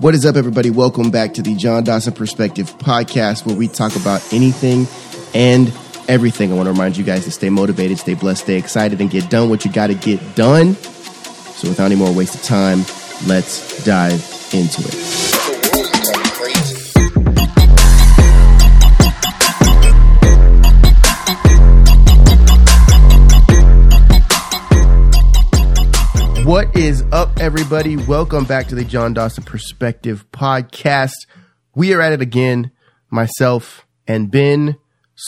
What is up, everybody? Welcome back to the Jon Dawson Perspective podcast, where we talk about anything and everything. I want to remind you guys to stay motivated, stay blessed, stay excited, and get done what you got to get done. So, without any more waste of time, let's dive into it. What is up, everybody? Welcome back to the Jon Dawson Perspective podcast. We are at it again. Myself and Ben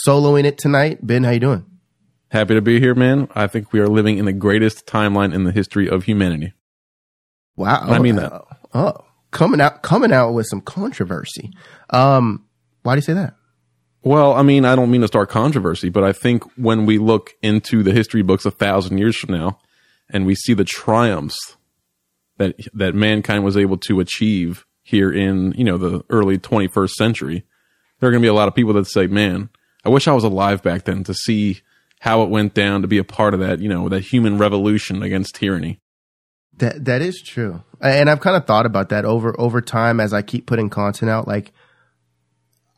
soloing it tonight. Ben, how you doing? Happy to be here, man. I think we are living in the greatest timeline in the history of humanity. Wow, I mean that. Oh, coming out, coming out with some controversy. Um, why do you say that? Well, I mean, I don't mean to start controversy, but I think when we look into the history books a thousand years from now and we see the triumphs that that mankind was able to achieve here in, you know, the early 21st century, there are going to be a lot of people that say, "Man, I wish I was alive back then to see how it went down to be a part of that, you know, that human revolution against tyranny." That that is true, and I've kind of thought about that over over time as I keep putting content out. Like,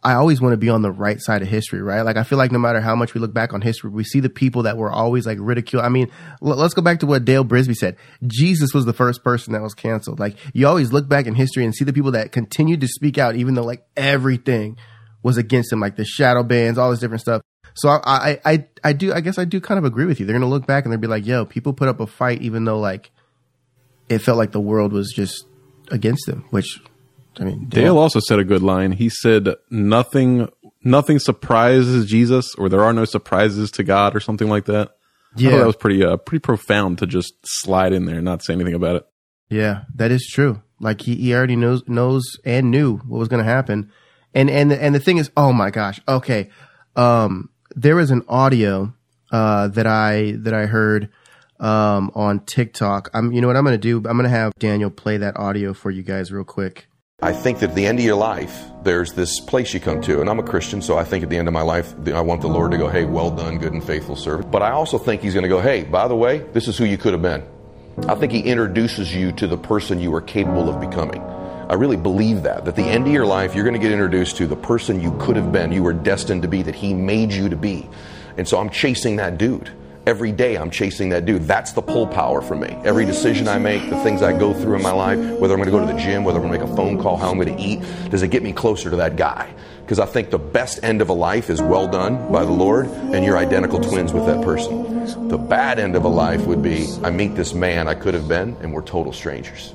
I always want to be on the right side of history, right? Like, I feel like no matter how much we look back on history, we see the people that were always like ridiculed. I mean, l- let's go back to what Dale Brisby said. Jesus was the first person that was canceled. Like, you always look back in history and see the people that continued to speak out, even though like everything was against them, like the shadow bans, all this different stuff. So I, I, I, I do, I guess I do kind of agree with you. They're going to look back and they'll be like, yo, people put up a fight, even though like it felt like the world was just against them, which I mean, Dale also said a good line. He said, "Nothing, nothing surprises Jesus, or there are no surprises to God, or something like that." Yeah. that was pretty, uh, pretty profound to just slide in there and not say anything about it. Yeah, that is true. Like he, he already knows knows and knew what was going to happen, and and and the thing is, oh my gosh, okay, um, there was an audio uh, that I that I heard um, on TikTok. I'm, you know what I'm going to do? I'm going to have Daniel play that audio for you guys real quick. I think that at the end of your life, there's this place you come to. And I'm a Christian, so I think at the end of my life, I want the Lord to go, hey, well done, good and faithful servant. But I also think He's going to go, hey, by the way, this is who you could have been. I think He introduces you to the person you are capable of becoming. I really believe that. That at the end of your life, you're going to get introduced to the person you could have been, you were destined to be, that He made you to be. And so I'm chasing that dude. Every day I'm chasing that dude. That's the pull power for me. Every decision I make, the things I go through in my life, whether I'm going to go to the gym, whether I'm going to make a phone call, how I'm going to eat, does it get me closer to that guy? Because I think the best end of a life is well done by the Lord, and you're identical twins with that person. The bad end of a life would be I meet this man I could have been, and we're total strangers.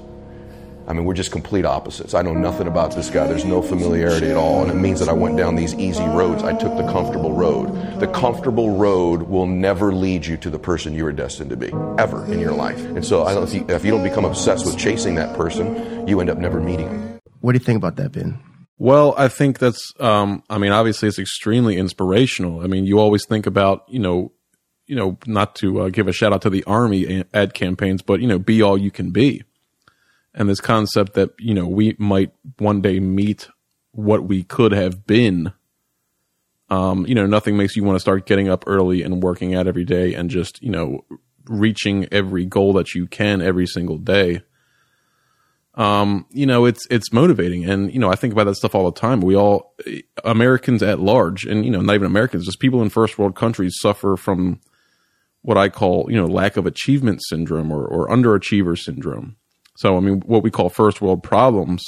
I mean, we're just complete opposites. I know nothing about this guy. There's no familiarity at all. And it means that I went down these easy roads. I took the comfortable road. The comfortable road will never lead you to the person you are destined to be, ever in your life. And so I don't, if, you, if you don't become obsessed with chasing that person, you end up never meeting him. What do you think about that, Ben? Well, I think that's. Um, I mean, obviously, it's extremely inspirational. I mean, you always think about, you know, you know, not to uh, give a shout out to the army ad campaigns, but you know, be all you can be, and this concept that you know we might one day meet what we could have been. Um, you know, nothing makes you want to start getting up early and working out every day and just you know reaching every goal that you can every single day um, you know, it's it's motivating, and you know, I think about that stuff all the time. We all Americans at large, and you know, not even Americans, just people in first world countries suffer from what I call you know lack of achievement syndrome or, or underachiever syndrome. So, I mean, what we call first world problems,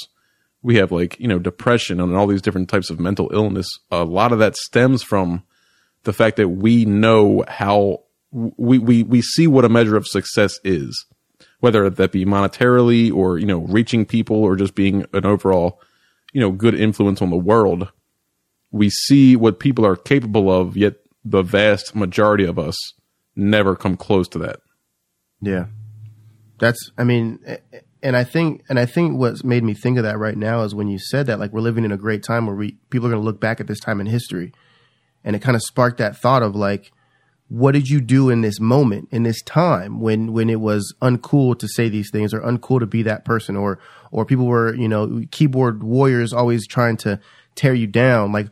we have like you know depression and all these different types of mental illness. A lot of that stems from the fact that we know how we we we see what a measure of success is whether that be monetarily or you know reaching people or just being an overall you know good influence on the world we see what people are capable of yet the vast majority of us never come close to that Yeah. That's I mean and I think and I think what's made me think of that right now is when you said that like we're living in a great time where we people are going to look back at this time in history. And it kind of sparked that thought of like what did you do in this moment in this time when when it was uncool to say these things or uncool to be that person? Or or people were you know keyboard warriors always trying to tear you down. Like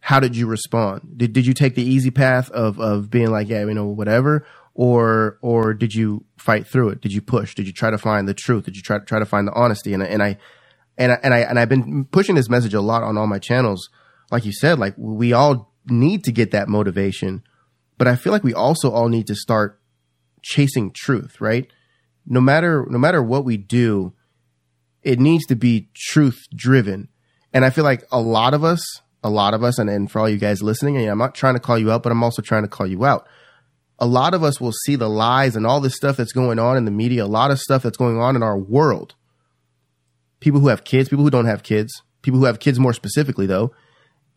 how did you respond? Did, did you take the easy path of of being like yeah you know whatever or or did you fight through it did you push did you try to find the truth did you try try to find the honesty and and i And I, and I and I've been pushing this message a lot on all my channels. Like you said, like we all need to get that motivation, but I feel like we also all need to start chasing truth, right? No matter no matter what we do, it needs to be truth driven. And I feel like a lot of us, a lot of us, and, and for all you guys listening, and I'm not trying to call you out, but I'm also trying to call you out. A lot of us will see the lies and all this stuff that's going on in the media, a lot of stuff that's going on in our world. People who have kids, people who don't have kids, people who have kids more specifically, though,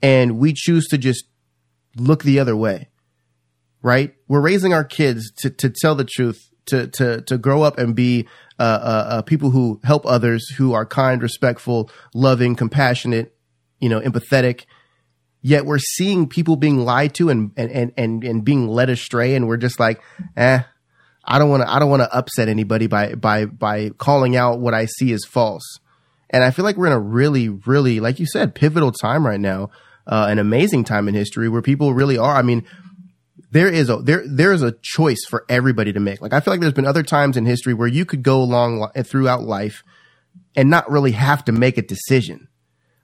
and we choose to just look the other way, right? We're raising our kids to, to tell the truth, to, to, to grow up and be uh, uh, uh, people who help others, who are kind, respectful, loving, compassionate, you know, empathetic. Yet we're seeing people being lied to and and and and and being led astray, and we're just like, eh, I don't want to I don't want to upset anybody by by by calling out what I see as false. And I feel like we're in a really, really, like you said, pivotal time right now, uh, an amazing time in history where people really are. I mean, there is a there there is a choice for everybody to make. Like I feel like there's been other times in history where you could go along throughout life and not really have to make a decision.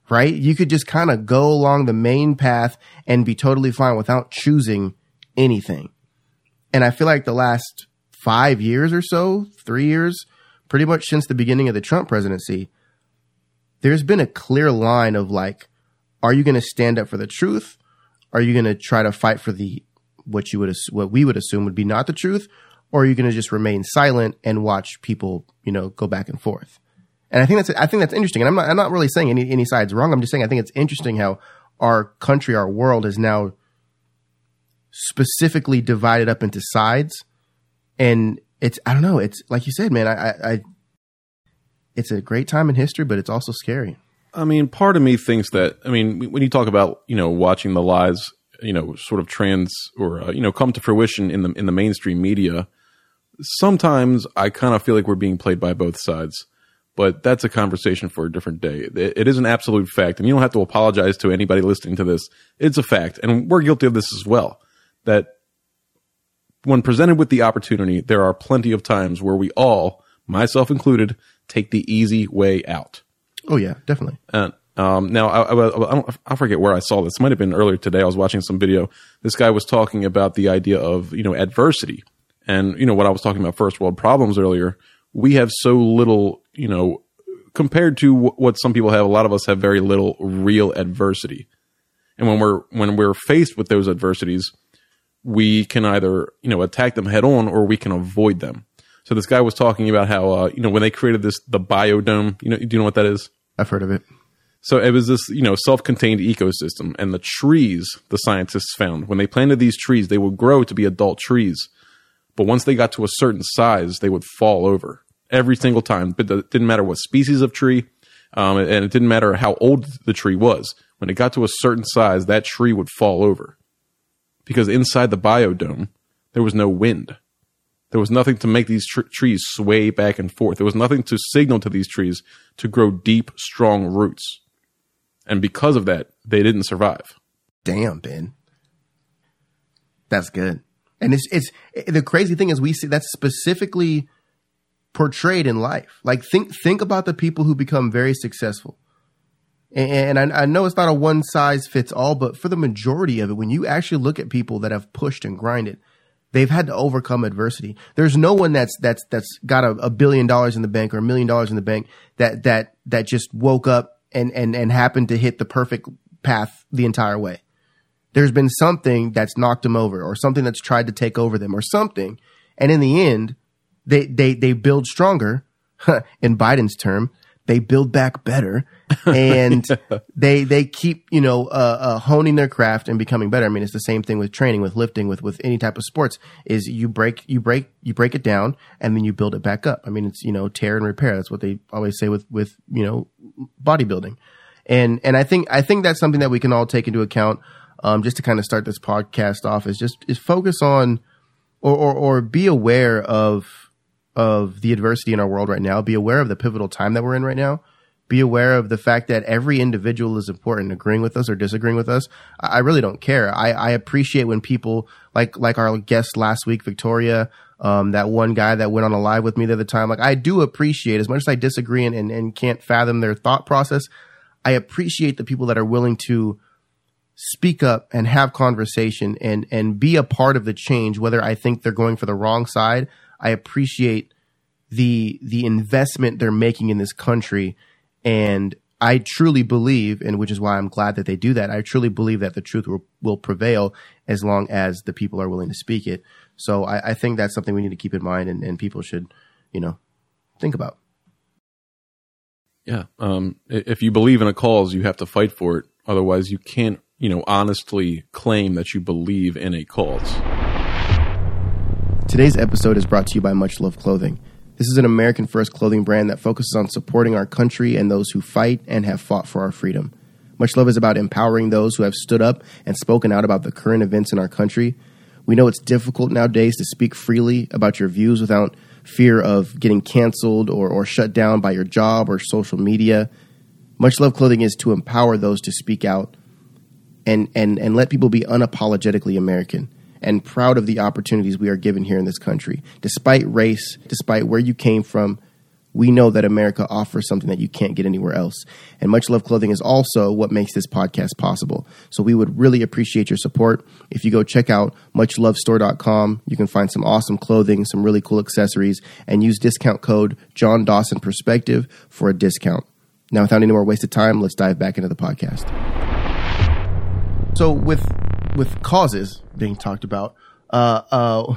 Right? You could just kind of go along the main path and be totally fine without choosing anything. And I feel like the last 5 years or so, 3 years, pretty much since the beginning of the Trump presidency, there's been a clear line of like are you going to stand up for the truth? Are you going to try to fight for the what you would what we would assume would be not the truth, or are you going to just remain silent and watch people, you know, go back and forth? And I think that's I think that's interesting. And I'm not I'm not really saying any any side's wrong. I'm just saying I think it's interesting how our country, our world is now specifically divided up into sides, and it's I don't know. It's like you said, man. I, I, I it's a great time in history, but it's also scary. I mean, part of me thinks that. I mean, when you talk about you know watching the lies you know sort of trans or uh, you know come to fruition in the in the mainstream media sometimes i kind of feel like we're being played by both sides but that's a conversation for a different day it, is an absolute fact and you don't have to apologize to anybody listening to this it's a fact and we're guilty of this as well that when presented with the opportunity there are plenty of times where we all myself included take the easy way out oh yeah definitely and um, now, I, I, I, I, forget where I saw this. It might have been earlier today. I was watching some video. This guy was talking about the idea of, you know, adversity. And, you know, what I was talking about first world problems earlier. We have so little, you know, compared to what some people have, a lot of us have very little real adversity. And when we're, when we're faced with those adversities, we can either, you know, attack them head on or we can avoid them. So this guy was talking about how, uh, you know, when they created this, the biodome, you know, do you know what that is? I've heard of it. So it was this, you know, self-contained ecosystem and the trees the scientists found when they planted these trees, they would grow to be adult trees. But once they got to a certain size, they would fall over every single time. But it didn't matter what species of tree, um, and it didn't matter how old the tree was. When it got to a certain size, that tree would fall over because inside the biodome, there was no wind. There was nothing to make these tr- trees sway back and forth. There was nothing to signal to these trees to grow deep, strong roots. And because of that, they didn't survive. Damn, Ben. That's good. And it's it's the crazy thing is we see that's specifically portrayed in life. Like think think about the people who become very successful. And, and I, I know it's not a one size fits all, but for the majority of it, when you actually look at people that have pushed and grinded, they've had to overcome adversity. There's no one that's that's that's got a, a billion dollars in the bank or a million dollars in the bank that that that just woke up and and and happened to hit the perfect path the entire way. There's been something that's knocked them over, or something that's tried to take over them, or something, and in the end, they they they build stronger. in Biden's term, they build back better, and they they keep you know uh, uh, honing their craft and becoming better. I mean, it's the same thing with training, with lifting, with with any type of sports. Is you break you break you break it down and then you build it back up. I mean, it's you know tear and repair. That's what they always say with with you know bodybuilding, and and I think I think that's something that we can all take into account. Um, just to kind of start this podcast off is just is focus on or, or, or be aware of of the adversity in our world right now. Be aware of the pivotal time that we're in right now. Be aware of the fact that every individual is important, agreeing with us or disagreeing with us. I, really don't care. I, I, appreciate when people like like our guest last week, Victoria, Um, that one guy that went on a live with me the other time, like I do appreciate as much as I disagree and, and, and can't fathom their thought process. I appreciate the people that are willing to speak up and have conversation and, and be a part of the change, whether I think they're going for the wrong side. I appreciate the, the investment they're making in this country. And I truly believe, and which is why I'm glad that they do that. I truly believe that the truth will, will prevail as long as the people are willing to speak it. So I, I think that's something we need to keep in mind and, and people should, you know, think about. Yeah. Um, if you believe in a cause, you have to fight for it. Otherwise, you can't, you know, honestly claim that you believe in a cause. Today's episode is brought to you by Much Love Clothing. This is an American first clothing brand that focuses on supporting our country and those who fight and have fought for our freedom. Much Love is about empowering those who have stood up and spoken out about the current events in our country. We know it's difficult nowadays to speak freely about your views without fear of getting canceled or, or shut down by your job or social media. Much Love Clothing is to empower those to speak out and, and, and let people be unapologetically American and proud of the opportunities we are given here in this country. Despite race, despite where you came from, we know that America offers something that you can't get anywhere else. And Much Love Clothing is also what makes this podcast possible. So we would really appreciate your support. If you go check out muchlovestore.com, you can find some awesome clothing, some really cool accessories, and use discount code Jon Dawson Perspective for a discount. Now, without any more wasted time, let's dive back into the podcast. So with with causes being talked about, uh, uh,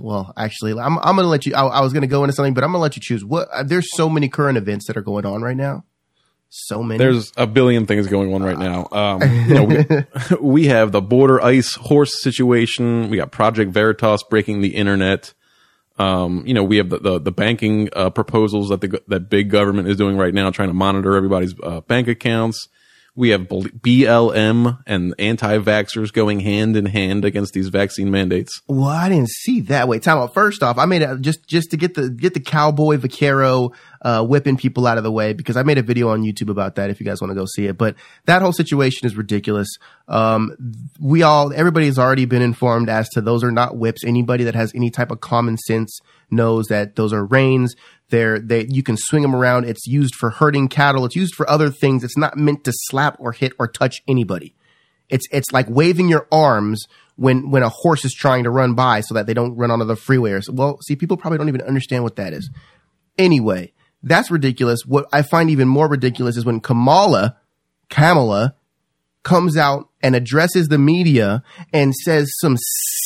well, actually, I'm, I'm going to let you, I, I was going to go into something, but I'm going to let you choose. What, uh, there's so many current events that are going on right now. So many. There's a billion things going on right now. Um, you know, we, we have the border ice horse situation. We got Project Veritas breaking the internet. Um, you know, we have the, the, the banking, uh, proposals that the, that big government is doing right now, trying to monitor everybody's, uh, bank accounts. We have BLM and anti-vaxxers going hand in hand against these vaccine mandates. Well, I didn't see that. Wait, time out. First off, I made it just just to get the get the cowboy vaquero uh, whipping people out of the way because I made a video on YouTube about that. If you guys want to go see it, but that whole situation is ridiculous. Um, we all, everybody has already been informed as to those are not whips. Anybody that has any type of common sense knows that those are reins. They're, they, you can swing them around. It's used for herding cattle. It's used for other things. It's not meant to slap or hit or touch anybody. It's, it's like waving your arms when, when a horse is trying to run by so that they don't run onto the freeway. Or, well, see, people probably don't even understand what that is. Anyway, that's ridiculous. What I find even more ridiculous is when Kamala, Kamala comes out and addresses the media and says some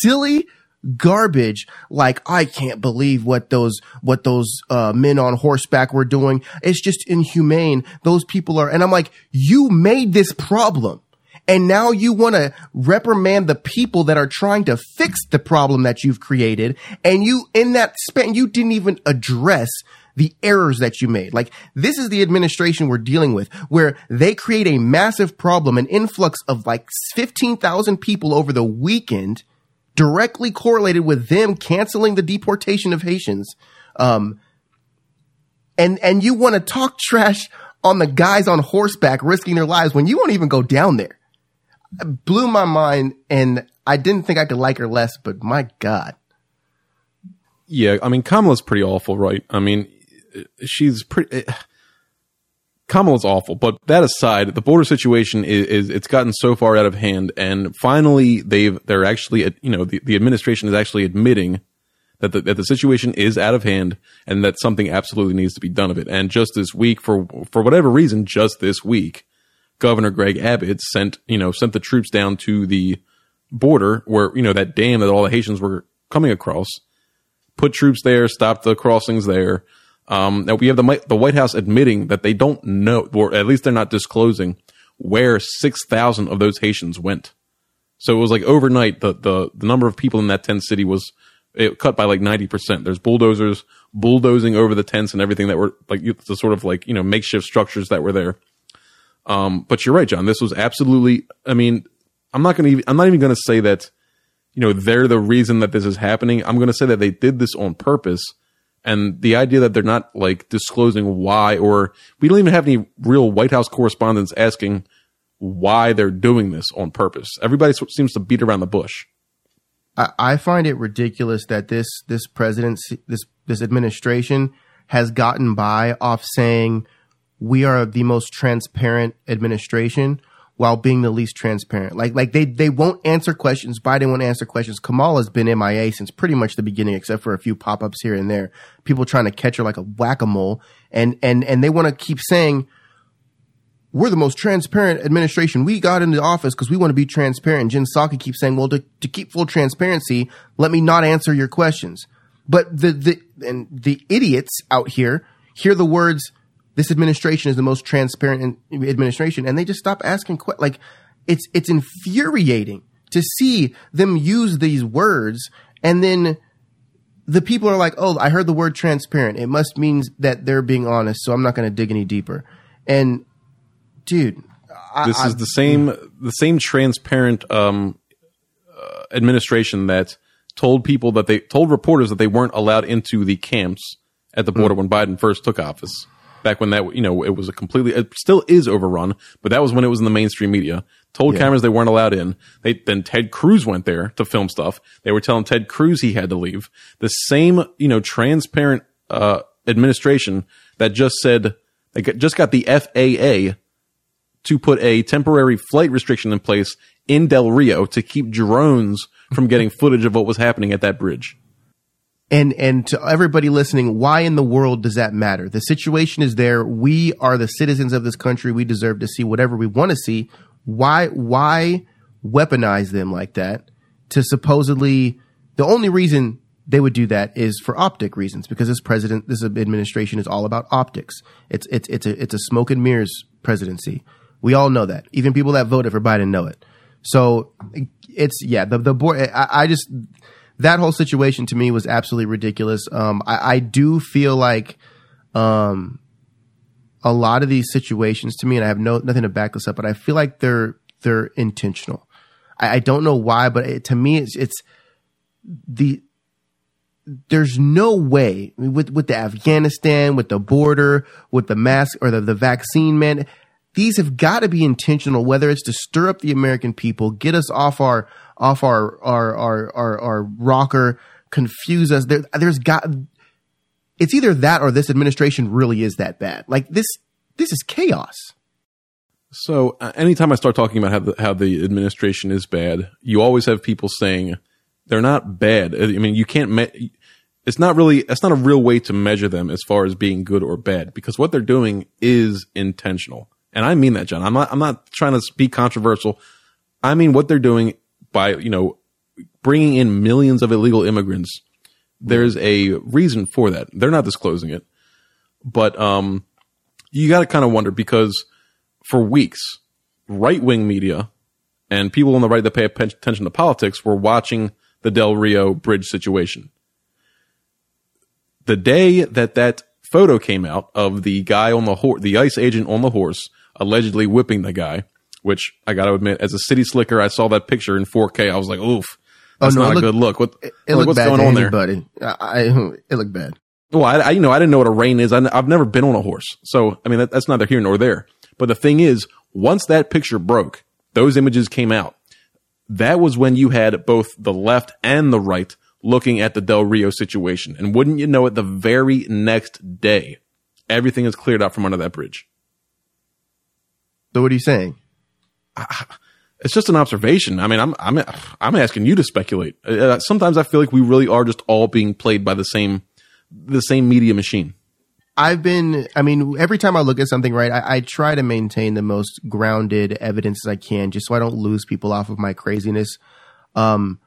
silly garbage like I can't believe what those what those uh, men on horseback were doing. It's just inhumane. Those people are and I'm like, you made this problem. And now you want to reprimand the people that are trying to fix the problem that you've created. And you, in that span, you didn't even address the errors that you made. Like this is the administration we're dealing with where they create a massive problem, an influx of like 15,000 people over the weekend directly correlated with them canceling the deportation of Haitians. Um, and, and you want to talk trash on the guys on horseback risking their lives when you won't even go down there. It blew my mind and I didn't think I could like her less, but my God. Yeah, I mean Kamala's pretty awful, right? I mean, she's pretty. Kamala's awful, but that aside, the border situation is, is, it's gotten so far out of hand, and finally they've they're actually you know the, the administration is actually admitting that the, that the situation is out of hand and that something absolutely needs to be done of it. And just this week, for for whatever reason, just this week, Governor Greg Abbott sent you know sent the troops down to the border where you know that dam that all the Haitians were coming across, put troops there, stopped the crossings there um, now we have the the White House admitting that they don't know, or at least they're not disclosing where six thousand of those Haitians went. So it was like overnight, the the the number of people in that tent city was it cut by like ninety percent. There's bulldozers bulldozing over the tents and everything that were like the sort of like you know makeshift structures that were there. Um, but you're right, Jon. This was absolutely. I mean, I'm not going to. I'm not even to say that. You know, they're the reason that this is happening. I'm to say that they did this on purpose and the idea that they're not like disclosing why, or we don't even have any real White House correspondents asking why they're doing this on purpose. Everybody seems to beat around the bush. I, I find it ridiculous that this this presidency this this administration has gotten by off saying we are the most transparent administration while being the least transparent. Like like they they won't answer questions. Biden won't answer questions. Kamala's been MIA since pretty much the beginning, except for a few pop ups here and there. People trying to catch her like a whack a mole, and and and they want to keep saying we're the most transparent administration. We got into office because we want to be transparent. Jen Psaki keeps saying, well, to, to keep full transparency, let me not answer your questions. But the, the, and the idiots out here hear the words, this administration is the most transparent administration, and they just stop asking questions. Like, it's, it's infuriating to see them use these words and then the people are like, oh, I heard the word transparent. It must mean that they're being honest, so I'm not going to dig any deeper. And dude, I, this is I, the same the same transparent um, uh, administration that told people that they told reporters that they weren't allowed into the camps at the border mm. when Biden first took office. Back when that you know it was a completely it still is overrun, but that was when it was in the mainstream media. Told yeah. cameras they weren't allowed in. They then Ted Cruz went there to film stuff. They were telling Ted Cruz he had to leave. The same you know transparent uh, administration that just said they just got the FAA to put a temporary flight restriction in place in Del Rio to keep drones from getting footage of what was happening at that bridge. And and to everybody listening, why in the world does that matter? The situation is there. We are the citizens of this country. We deserve to see whatever we want to see. Why why weaponize them like that to supposedly the only reason they would do that is for optic reasons because this president this administration is all about optics. It's it's it's a it's a smoke and mirrors presidency. We all know that. Even people that voted for Biden know it. So it's yeah, the the board. I, I just that whole situation to me was absolutely ridiculous. Um, I, I do feel like um, a lot of these situations to me, and I have no nothing to back this up, but I feel like they're they're intentional. I, I don't know why, but it, to me, it's it's the there's no way with with the Afghanistan, with the border, with the mask or the, the vaccine man these have got to be intentional, whether it's to stir up the American people, get us off our off our our our our, our rocker, confuse us. There, there's got it's either that or this administration really is that bad. Like this this is chaos. So uh, anytime I start talking about how the, how the administration is bad, you always have people saying they're not bad. I mean, you can't. Me- it's not really. It's not a real way to measure them as far as being good or bad because what they're doing is intentional. And I mean that, Jon. I'm not, I'm not trying to be controversial. I mean what they're doing by, you know, bringing in millions of illegal immigrants. There's a reason for that. They're not disclosing it, but, um, you got to kind of wonder because for weeks, right wing media and people on the right that pay attention to politics were watching the Del Rio bridge situation. The day that that photo came out of the guy on the horse, the ICE agent on the horse allegedly whipping the guy, which I got to admit, as a city slicker, I saw that picture in 4K. I was like, oof, that's oh, no, not a good look. What, it, it like, what's going on there? Buddy, I, it looked bad. Well, I, I, you know, I didn't know what a rein is. I, have never been on a horse. So, I mean, that, that's neither here nor there. But the thing is, once that picture broke, those images came out. That was when you had both the left and the right looking at the Del Rio situation. And wouldn't you know it, the very next day, everything is cleared out from under that bridge. So what are you saying? It's just an observation. I mean, I'm I'm I'm asking you to speculate. Uh, uh, sometimes I feel like we really are just all being played by the same the same media machine. I've been, I mean, every time I look at something, right, I, I, try to maintain the most grounded evidence as I can, just so I don't lose people off of my craziness. Um,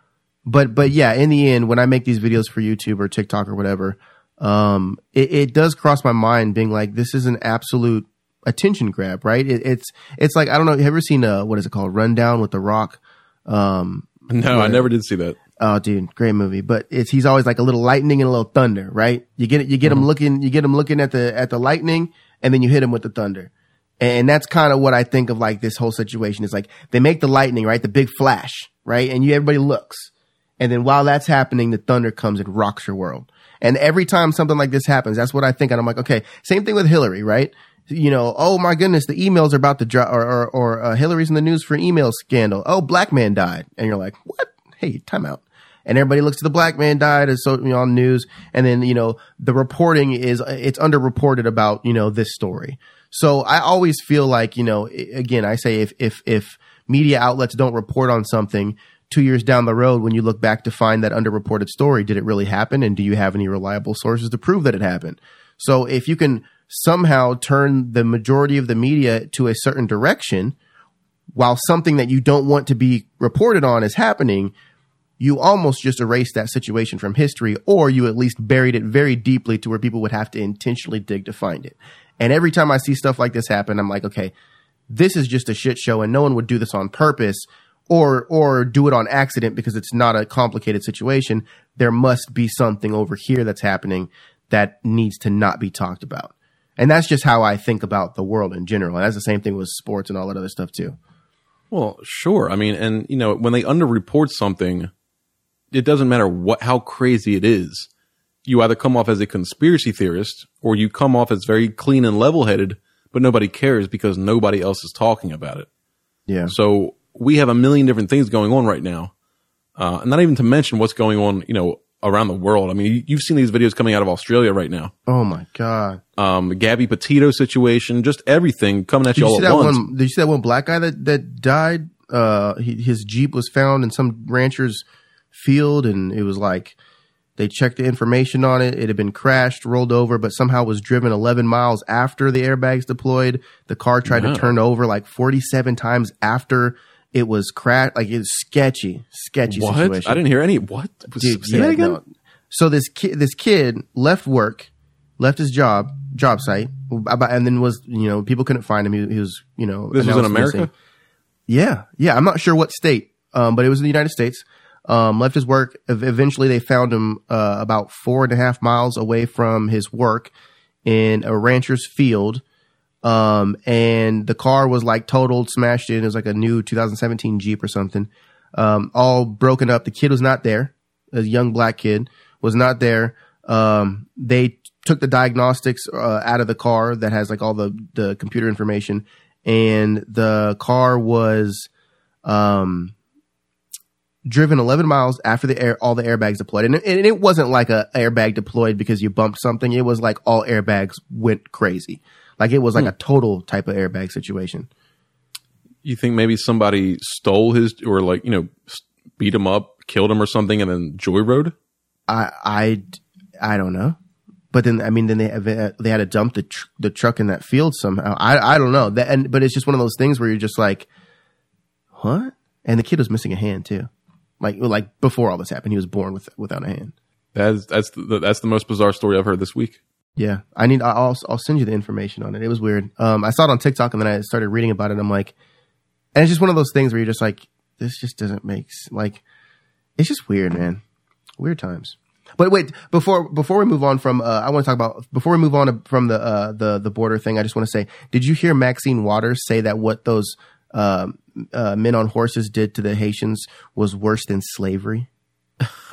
but, but yeah, in the end, when I make these videos for YouTube or TikTok or whatever, um, it, it does cross my mind being like, this is an absolute attention grab, right? It, it's it's like I don't know. Have you ever seen a what is it called? Rundown with The Rock. Um, no, I never did see that. Oh, dude, great movie. But it's he's always like a little lightning and a little thunder, right? You get it. You get mm-hmm. him looking. You get him looking at the at the lightning, and then you hit him with the thunder. And that's kind of what I think of like this whole situation is like they make the lightning, right? The big flash, right? And you everybody looks. And then while that's happening, the thunder comes and rocks your world. And every time something like this happens, that's what I think. And I'm like, okay, same thing with Hillary, right? You know, oh my goodness, the emails are about to drop, or or, or uh, Hillary's in the news for an email scandal. Oh, black man died, and you're like, what? Hey, time out. and everybody looks at the black man died as so you know, on news, and then you know the reporting is it's underreported about you know this story. So I always feel like you know again I say if if if media outlets don't report on something two years down the road when you look back to find that underreported story, did it really happen, and do you have any reliable sources to prove that it happened? So if you can somehow turn the majority of the media to a certain direction while something that you don't want to be reported on is happening, you almost just erased that situation from history, or you at least buried it very deeply to where people would have to intentionally dig to find it. And every time I see stuff like this happen, I'm like, okay, this is just a shit show, and no one would do this on purpose or or do it on accident because it's not a complicated situation. There must be something over here that's happening that needs to not be talked about. And that's just how I think about the world in general. And that's the same thing with sports and all that other stuff too. Well, sure. I mean, and you know, when they underreport something, it doesn't matter what how crazy it is. You either come off as a conspiracy theorist or you come off as very clean and level-headed, but nobody cares because nobody else is talking about it. Yeah. So we have a million different things going on right now. Uh, and not even to mention what's going on, you know, around the world. I mean, you've seen these videos coming out of Australia right now. Oh my god. Um, Gabby Petito situation, just everything coming at Did you all at that once. one? Did you see that one black guy that that died? Uh, he, his jeep was found in some rancher's field, and it was like they checked the information on it. It had been crashed, rolled over, but somehow was driven 11 miles after the airbags deployed. The car tried Wow. to turn over like 47 times after it was crashed. Like it's sketchy, sketchy What? situation. I didn't hear any. What? Dude, Say yeah, that again? no. So this kid, this kid left work, left his job, job site, about- and then was you know people couldn't find him. He, he was you know This was in America? missing. Yeah, yeah. I'm not sure what state, um, but it was in the United States. Um, left his work. Eventually, they found him uh, about four and a half miles away from his work in a rancher's field. Um, and the car was like totaled, smashed in. It was like a new 2017 Jeep or something. Um, all broken up. The kid was not there. A young black kid was not there. Um, they took the diagnostics uh, out of the car that has like all the the computer information, and the car was um driven 11 miles after the air all the airbags deployed. And it, and it wasn't like a airbag deployed because you bumped something. It was like all airbags went crazy. Like it was like a total type of airbag situation. You think maybe somebody stole his, or like, you know, beat him up, killed him or something, and then joyrode? i i i don't know but then i mean then they they had to dump the tr- the truck in that field somehow i i don't know that and but it's just one of those things where you're just like what and the kid was missing a hand too like like before all this happened he was born with without a hand That's that's the, that's the most bizarre story I've heard this week. Yeah, I need. I'll I'll send you the information on it. It was weird. Um, I saw it on TikTok and then I started reading about it. I'm like, and it's just one of those things where you're just like, this just doesn't make like, it's just weird, man. Weird times. But wait, before before we move on from, uh, I want to talk about before we move on from the uh, the the border thing. I just want to say, did you hear Maxine Waters say that what those um, uh, men on horses did to the Haitians was worse than slavery?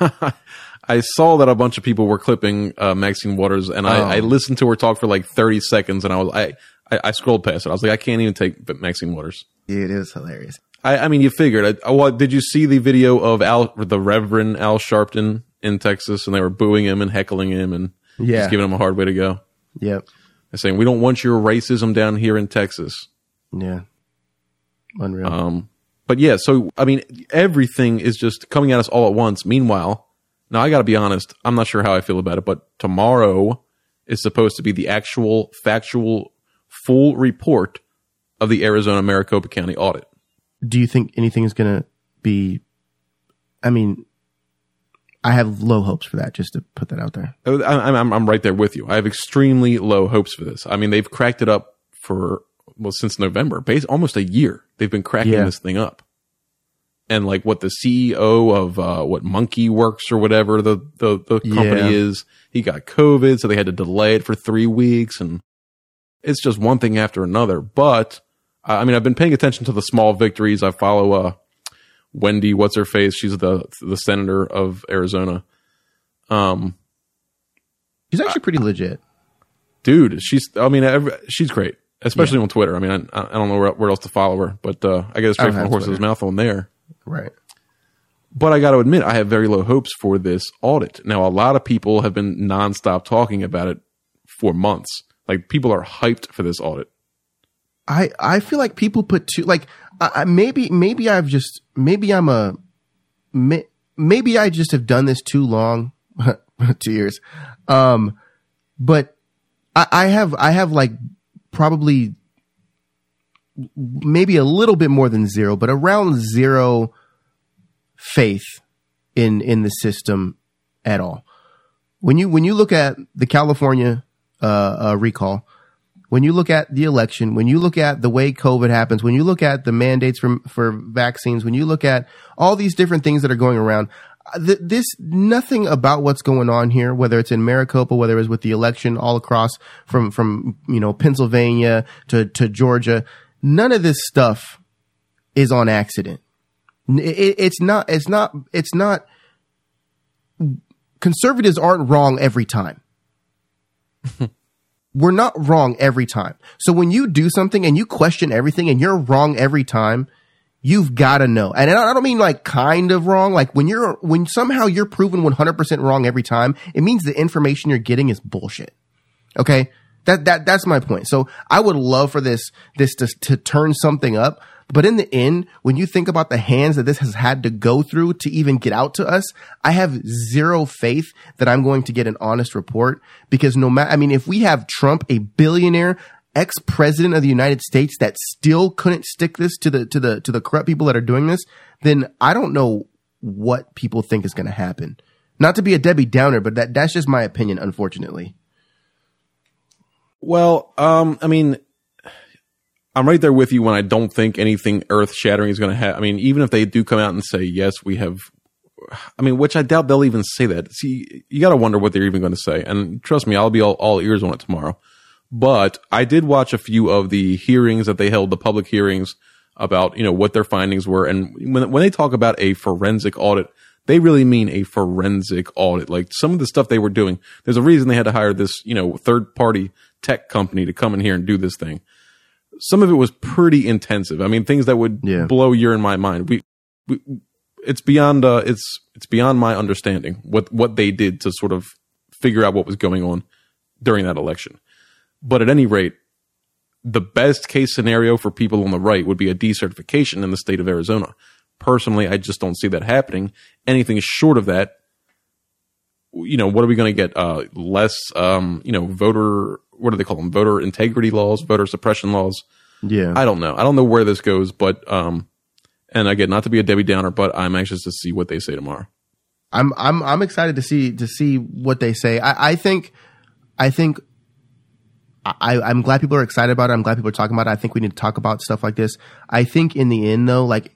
I saw that a bunch of people were clipping uh, Maxine Waters, and I, Oh. I listened to her talk for like 30 seconds, and I was I, I, I scrolled past it. I was like, I can't even take Maxine Waters. Dude, it was hilarious. I, I mean, you figured. I, well, did you see the video of Al, the Reverend Al Sharpton in Texas, and they were booing him and heckling him and Yeah. just giving him a hard way to go? Yep. They're saying we don't want your racism down here in Texas. Yeah. Unreal. Um, but yeah, so I mean, everything is just coming at us all at once. Meanwhile, now I got to be honest, I'm not sure how I feel about it, but tomorrow is supposed to be the actual factual full report of the Arizona Maricopa County audit. do you think anything is going to be i mean i have low hopes for that just to put that out there I, I'm, I'm, I'm right there with you. I have extremely low hopes for this. I mean, they've cracked it up for well since November, base almost a year. They've been cracking Yeah. this thing up. And like what the CEO of uh, what Monkey Works or whatever the the, the company Yeah. is, he got COVID, so they had to delay it for three weeks, and it's just one thing after another. But I I mean, I've been paying attention to the small victories. I follow uh, Wendy, what's her face? She's the the senator of Arizona. Um, she's actually pretty legit dude, she's. I mean, every, she's great, especially on Twitter. I mean, I, I don't know where, where else to follow her, but uh, I get straight from the horse's Twitter. mouth on there. right But I got to admit, I have very low hopes for this audit. Now, a lot of people have been nonstop talking about it for months. Like people are hyped for this audit. I I feel like people put too like I, maybe maybe I've just maybe I'm a may- maybe I just have done this too long, two years, um, but I, I have I have like probably maybe a little bit more than zero, but around zero faith in in the system at all. When you when you look at the California uh, uh, recall, when you look at the election, when you look at the way COVID happens, when you look at the mandates for for vaccines, when you look at all these different things that are going around, uh, th- this nothing about what's going on here, whether it's in Maricopa, whether it's with the election all across from from you know Pennsylvania to to Georgia, none of this stuff is on accident. It- it's not. It's not. It's not. Conservatives aren't wrong every time we're not wrong every time. So when you do something and you question everything and you're wrong every time, you've got to know. And I don't mean like kind of wrong. Like when you're, when somehow you're proven 100% wrong every time, it means the information you're getting is bullshit. Okay. That, that, that's my point. So I would love for this, this to, to turn something up. But in the end, when you think about the hands that this has had to go through to even get out to us, I have zero faith that I'm going to get an honest report because no matter, I mean, if we have Trump, a billionaire, ex president of the United States that still couldn't stick this to the, to the, to the corrupt people that are doing this, then I don't know what people think is going to happen. Not to be a Debbie Downer, but that, that's just my opinion, unfortunately. Well, um, I mean, I'm right there with you when I don't think anything earth shattering is going to happen. I mean, even if they do come out and say, yes, we have, I mean, which I doubt they'll even say that. See, you got to wonder what they're even going to say. And trust me, I'll be all, all ears on it tomorrow. But I did watch a few of the hearings that they held, the public hearings about, you know, what their findings were. And when, when they talk about a forensic audit, they really mean a forensic audit. Like some of the stuff they were doing, there's a reason they had to hire this, you know, third party tech company to come in here and do this thing. Some of it was pretty intensive. I mean, things that would Yeah. blow your and my mind. We, we it's beyond, uh, it's, it's beyond my understanding what, what they did to sort of figure out what was going on during that election. But at any rate, the best case scenario for people on the right would be a decertification in the state of Arizona. Personally, I just don't see that happening. Anything short of that, you know, what are we going to get? Uh, less, um, you know, voter, what do they call them? Voter integrity laws, voter suppression laws. Yeah. I don't know. I don't know where this goes, but, um, and again, not to be a Debbie Downer, but I'm anxious to see what they say tomorrow. I'm I'm I'm excited to see to see what they say. I, I think I think I, I'm glad people are excited about it. I'm glad people are talking about it. I think we need to talk about stuff like this. I think in the end though, like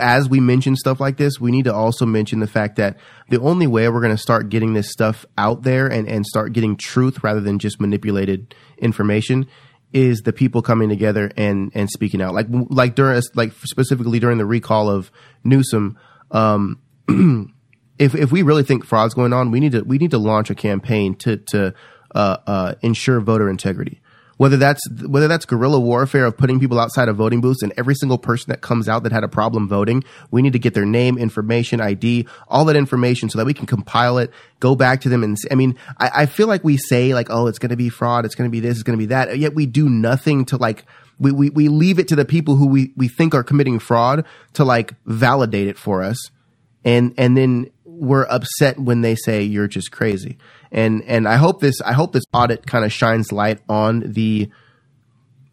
as we mention stuff like this, we need to also mention the fact that the only way we're going to start getting this stuff out there and, and start getting truth rather than just manipulated information is the people coming together and, and speaking out. Like, like during, like specifically during the recall of Newsom, um, if if we really think fraud's going on, we need to we need to launch a campaign to to uh, uh, ensure voter integrity. Whether that's whether that's guerrilla warfare of putting people outside of voting booths and every single person that comes out that had a problem voting, we need to get their name, information, ID, all that information so that we can compile it, go back to them and I mean, I, I feel like we say like, oh, it's going to be fraud, it's going to be this, it's going to be that, yet we do nothing to like we, we we leave it to the people who we we think are committing fraud to like validate it for us and and then we're upset when they say you're just crazy. And and I hope this I hope this audit kind of shines light on the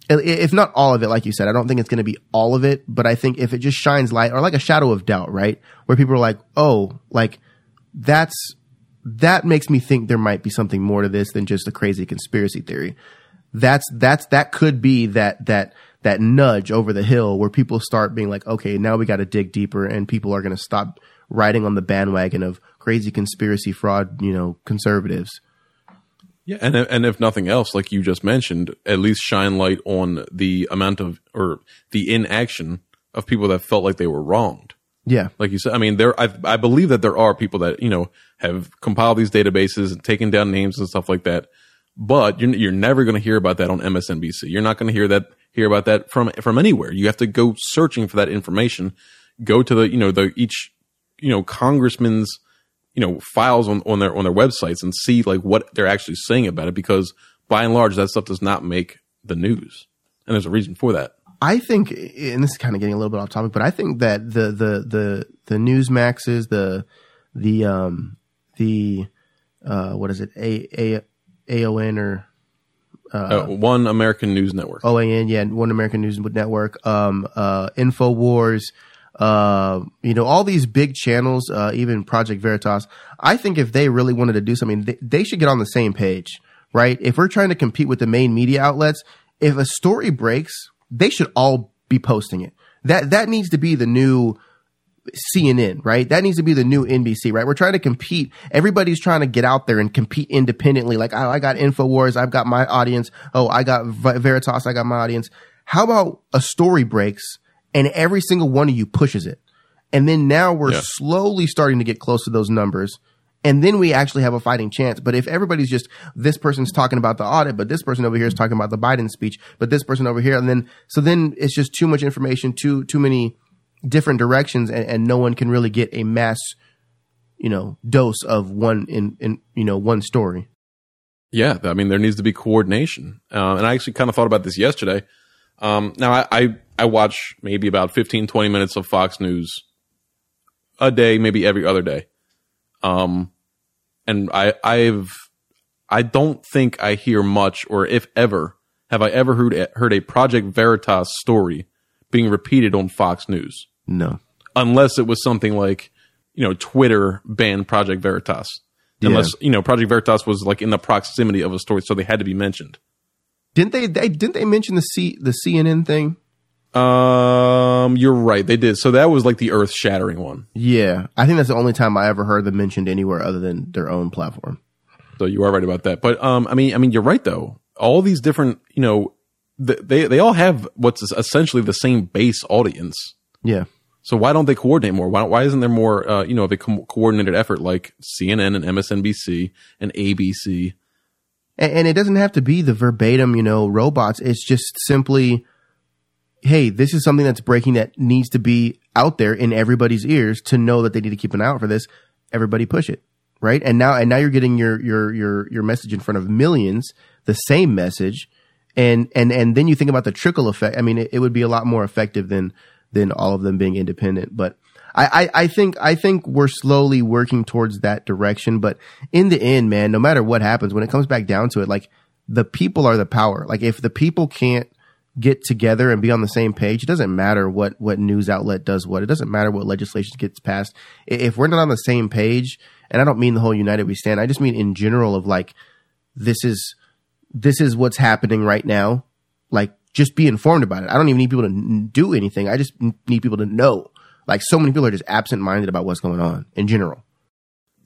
if not all of it like you said I don't think it's going to be all of it but I think if it just shines light or like a shadow of doubt right? Where people are like oh like that's that makes me think there might be something more to this than just a crazy conspiracy theory. That's that's that could be that that that nudge over the hill where people start being like okay now we got to dig deeper and people are going to stop riding on the bandwagon of crazy conspiracy fraud you know conservatives Yeah, and and if nothing else, like you just mentioned, at least shine light on the amount of or the inaction of people that felt like they were wronged. yeah Like you said, I mean, there I I believe that there are people that you know have compiled these databases and taken down names and stuff like that. But you're you're never going to hear about that on MSNBC. You're not going to hear that hear about that from from anywhere. You have to go searching for that information. Go to the you know the each you know congressmen's you know files on, on their on their websites and see like what they're actually saying about it because by and large that stuff does not make the news. And there's a reason for that. I think, and this is kind of getting a little bit off topic, but I think that the the the the Newsmaxes, the the um the uh what is it? A a AON or uh, one American News Network. OAN, yeah, One American News Network, um, uh, Infowars, uh, you know, all these big channels, uh, even Project Veritas. I think if they really wanted to do something, they, they should get on the same page, right? If we're trying to compete with the main media outlets, if a story breaks, they should all be posting it. That that needs to be the new CNN, right? That needs to be the new NBC, right? We're trying to compete. Everybody's trying to get out there and compete independently. Like, oh, I got Infowars, I've got my audience. Oh, I got Veritas, I got my audience. How about a story breaks and every single one of you pushes it? And then now we're yeah. slowly starting to get close to those numbers. And then we actually have a fighting chance. But if everybody's just, this person's talking about the audit, but this person over here is talking about the Biden speech, but this person over here, and then, so then it's just too much information, too, too many, different directions and, and no one can really get a mass, you know, dose of one in, in you know, one story. Yeah. I mean, there needs to be coordination. Uh, and I actually kind of thought about this yesterday. Um, now I, I, I watch maybe about 15, 20 minutes of Fox News a day, maybe every other day. Um, and I, I've, I don't think I hear much, or if ever, have I ever heard heard a Project Veritas story being repeated on Fox News. No. Unless it was something like, you know, Twitter banned Project Veritas. Yeah. Unless, you know, Project Veritas was like in the proximity of a story, so they had to be mentioned. Didn't they, they didn't they mention the C the CNN thing? Um, you're right. They did. So that was like the earth shattering one. Yeah. I think that's the only time I ever heard them mentioned anywhere other than their own platform. So you are right about that. But um, I mean, I mean, you're right though. All these different, you know, they they all have what's essentially the same base audience. Yeah. So why don't they coordinate more? Why why isn't there more uh, you know of a co- coordinated effort like CNN and MSNBC and ABC? And, and, it doesn't have to be the verbatim you know robots. It's just simply, hey, this is something that's breaking that needs to be out there in everybody's ears to know that they need to keep an eye out for this. Everybody push it, right? And now and now you're getting your your your your message in front of millions, the same message and and and then you think about the trickle effect. I mean, it, it, would be a lot more effective than than all of them being independent. But I, I, I think I think we're slowly working towards that direction. But in the end, man, no matter what happens, when it comes back down to it, like the people are the power. Like if the people can't get together and be on the same page, it doesn't matter what what news outlet does what. It doesn't matter what legislation gets passed. If we're not on the same page, and I don't mean the whole United We Stand, I just mean in general of like this is this is what's happening right now. Like, just be informed about it. I don't even need people to do anything. I just need people to know. Like, so many people are just absent minded about what's going on in general.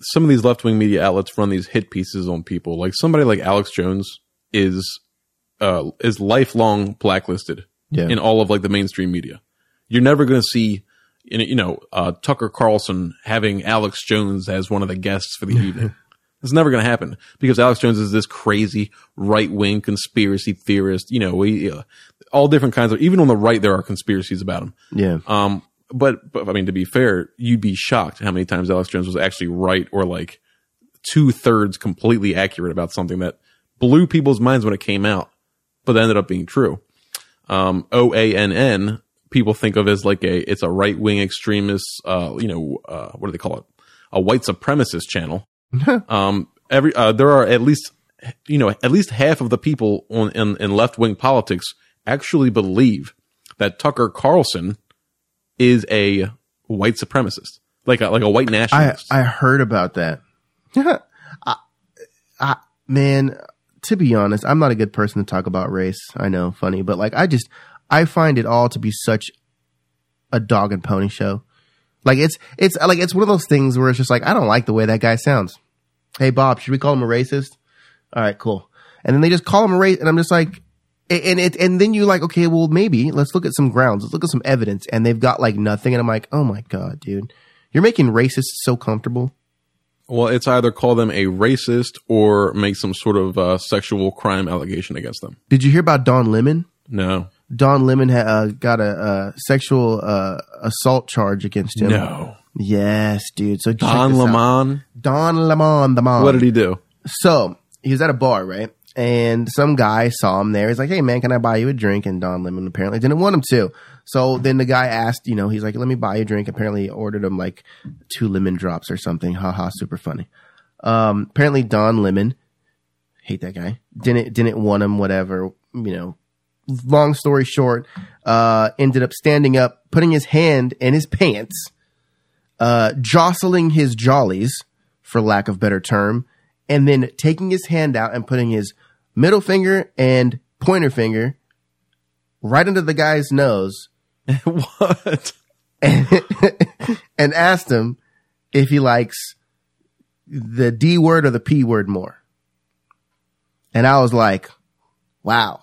Some of these left wing media outlets run these hit pieces on people. Like somebody like Alex Jones is uh, is lifelong blacklisted yeah. in all of like the mainstream media. You're never going to see, you know, uh, Tucker Carlson having Alex Jones as one of the guests for the evening. It's never going to happen because Alex Jones is this crazy right wing conspiracy theorist. You know, we uh, all different kinds of. Even on the right, there are conspiracies about him. Yeah. Um. But, but I mean, to be fair, you'd be shocked how many times Alex Jones was actually right or like two thirds completely accurate about something that blew people's minds when it came out, but ended up being true. Um, OANN, people think of as like a, it's a right wing extremist, uh, you know, uh, what do they call it? A white supremacist channel. um, every uh, there are at least you know at least half of the people on in, in left wing politics actually believe that Tucker Carlson is a white supremacist, like a, like a white nationalist. I I heard about that. I, I, man, to be honest, I'm not a good person to talk about race. I know, funny, but like I just I find it all to be such a dog and pony show. Like it's it's like it's one of those things where it's just like I don't like the way that guy sounds. Hey Bob, should we call him a racist? All right, cool. And then they just call him a racist, and I'm just like, and it and then you're like, okay, well maybe let's look at some grounds, let's look at some evidence, and they've got like nothing, and I'm like, oh my god, dude, you're making racists so comfortable. Well, it's either call them a racist or make some sort of uh, sexual crime allegation against them. Did you hear about Don Lemon? No. Don Lemon ha- uh, got a, a sexual uh, assault charge against him. No. Yes, dude. So Don out. Lemon. Don Lemon, the mom. What did he do? So he was at a bar, right? And some guy saw him there. He's like, "Hey, man, can I buy you a drink?" And Don Lemon apparently didn't want him to. So then the guy asked, you know, he's like, "Let me buy you a drink." Apparently, he ordered him like two lemon drops or something. Ha ha, super funny. Um, apparently, Don Lemon, hate that guy, didn't didn't want him. Whatever, you know. Long story short, uh, ended up standing up, putting his hand in his pants, uh, jostling his jollies, for lack of better term, and then taking his hand out and putting his middle finger and pointer finger right under the guy's nose what? and, and asked him if he likes the D word or the P word more. And I was like, wow,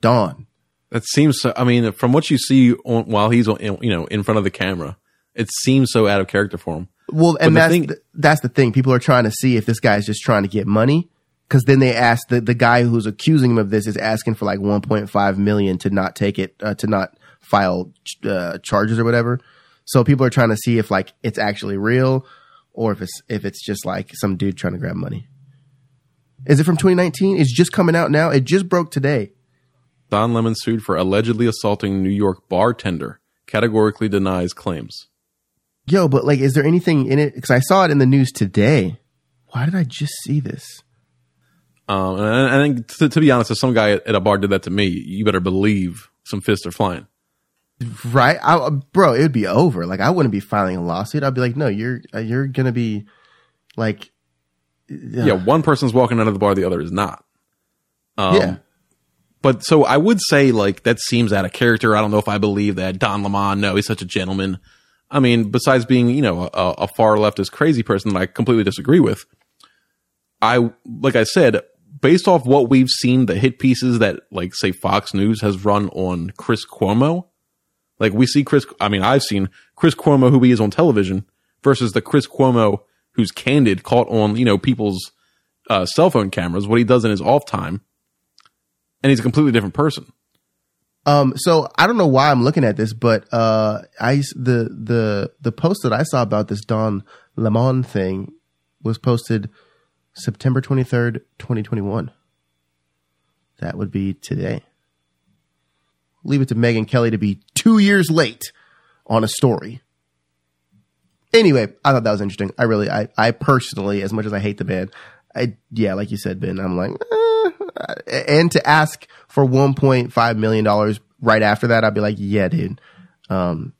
Dawn. That seems so. I mean, from what you see on, while he's on, you know, in front of the camera, it seems so out of character for him. Well, and the that's thing- the, that's the thing. People are trying to see if this guy's just trying to get money. Cause then they ask the, the guy who's accusing him of this is asking for like 1.5 million to not take it, uh, to not file, uh, charges or whatever. So people are trying to see if like it's actually real or if it's, if it's just like some dude trying to grab money. Is it from 2019? It's just coming out now. It just broke today. Don Lemon sued for allegedly assaulting New York bartender, categorically denies claims. Yo, but like, is there anything in it? Cause I saw it in the news today. Why did I just see this? Um, and I, think, to, to be honest, if some guy at, a bar did that to me, you better believe some fists are flying. Right, I, bro, it would be over. Like I wouldn't be filing a lawsuit. I'd be like, no, you're uh, you're gonna be like, Yeah, one person's walking out of the bar, the other is not. Um, yeah, But so I would say like that seems out of character. I don't know if I believe that Don Lemon. No, he's such a gentleman. I mean, besides being you know a, a far leftist crazy person that I completely disagree with, I like I said, based off what we've seen, the hit pieces that like say Fox News has run on Chris Cuomo, like we see Chris. I mean, I've seen Chris Cuomo who he is on television versus the Chris Cuomo who's candid, caught on you know people's uh, cell phone cameras, what he does in his off time, and he's a completely different person. Um, so I don't know why I'm looking at this, but uh, I the the the post that I saw about this Don Lemon thing was posted September 23rd, 2021. That would be today. Leave it to Megyn Kelly to be two years late on a story. Anyway, I thought that was interesting. I really, I, I personally, as much as I hate the band, I, yeah, like you said, Ben, I'm like, eh. And to ask for 1.5 million dollars right after that, I'd be like, yeah, dude. Um,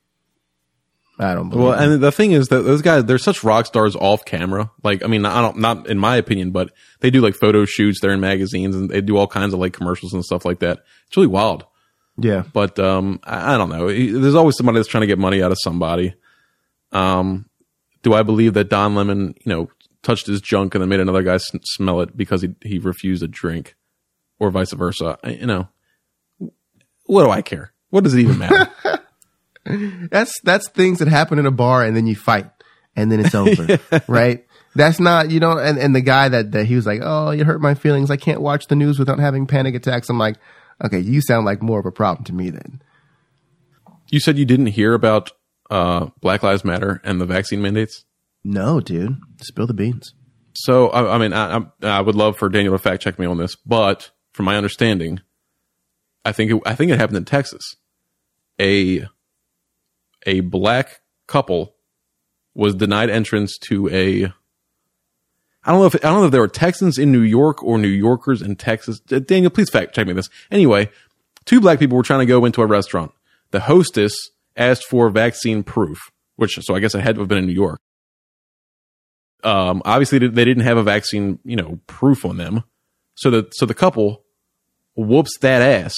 I don't believe. Well, it. and the thing is that those guys, they're such rock stars off camera. Like, I mean, I don't, not in my opinion, but they do like photo shoots. They're in magazines and they do all kinds of like commercials and stuff like that. It's really wild. yeah, But, um, I, I don't know. There's always somebody that's trying to get money out of somebody. Um, do I believe that Don Lemon, you know, touched his junk and then made another guy smell it because he, he refused a drink or vice versa? I, you know, what do I care? What does it even matter? that's that's things that happen in a bar, and then you fight, and then it's over, right? That's not, you know, and, and the guy that, that he was like, oh, you hurt my feelings. I can't watch the news without having panic attacks. I'm like, okay, you sound like more of a problem to me then. you said you didn't hear about uh, Black Lives Matter and the vaccine mandates. No, dude, spill the beans. So, I, I mean, I, I, I would love for Daniel to fact check me on this, but from my understanding, I think it, I think it happened in Texas. A a black couple was denied entrance to a. I don't know if I don't know if there were Texans in New York or New Yorkers in Texas. Uh, Daniel, please fact check me this. Anyway, two black people were trying to go into a restaurant. The hostess asked for vaccine proof, which so I guess it had to have been in New York um, obviously they didn't have a vaccine, you know, proof on them. So the so the couple whoops that ass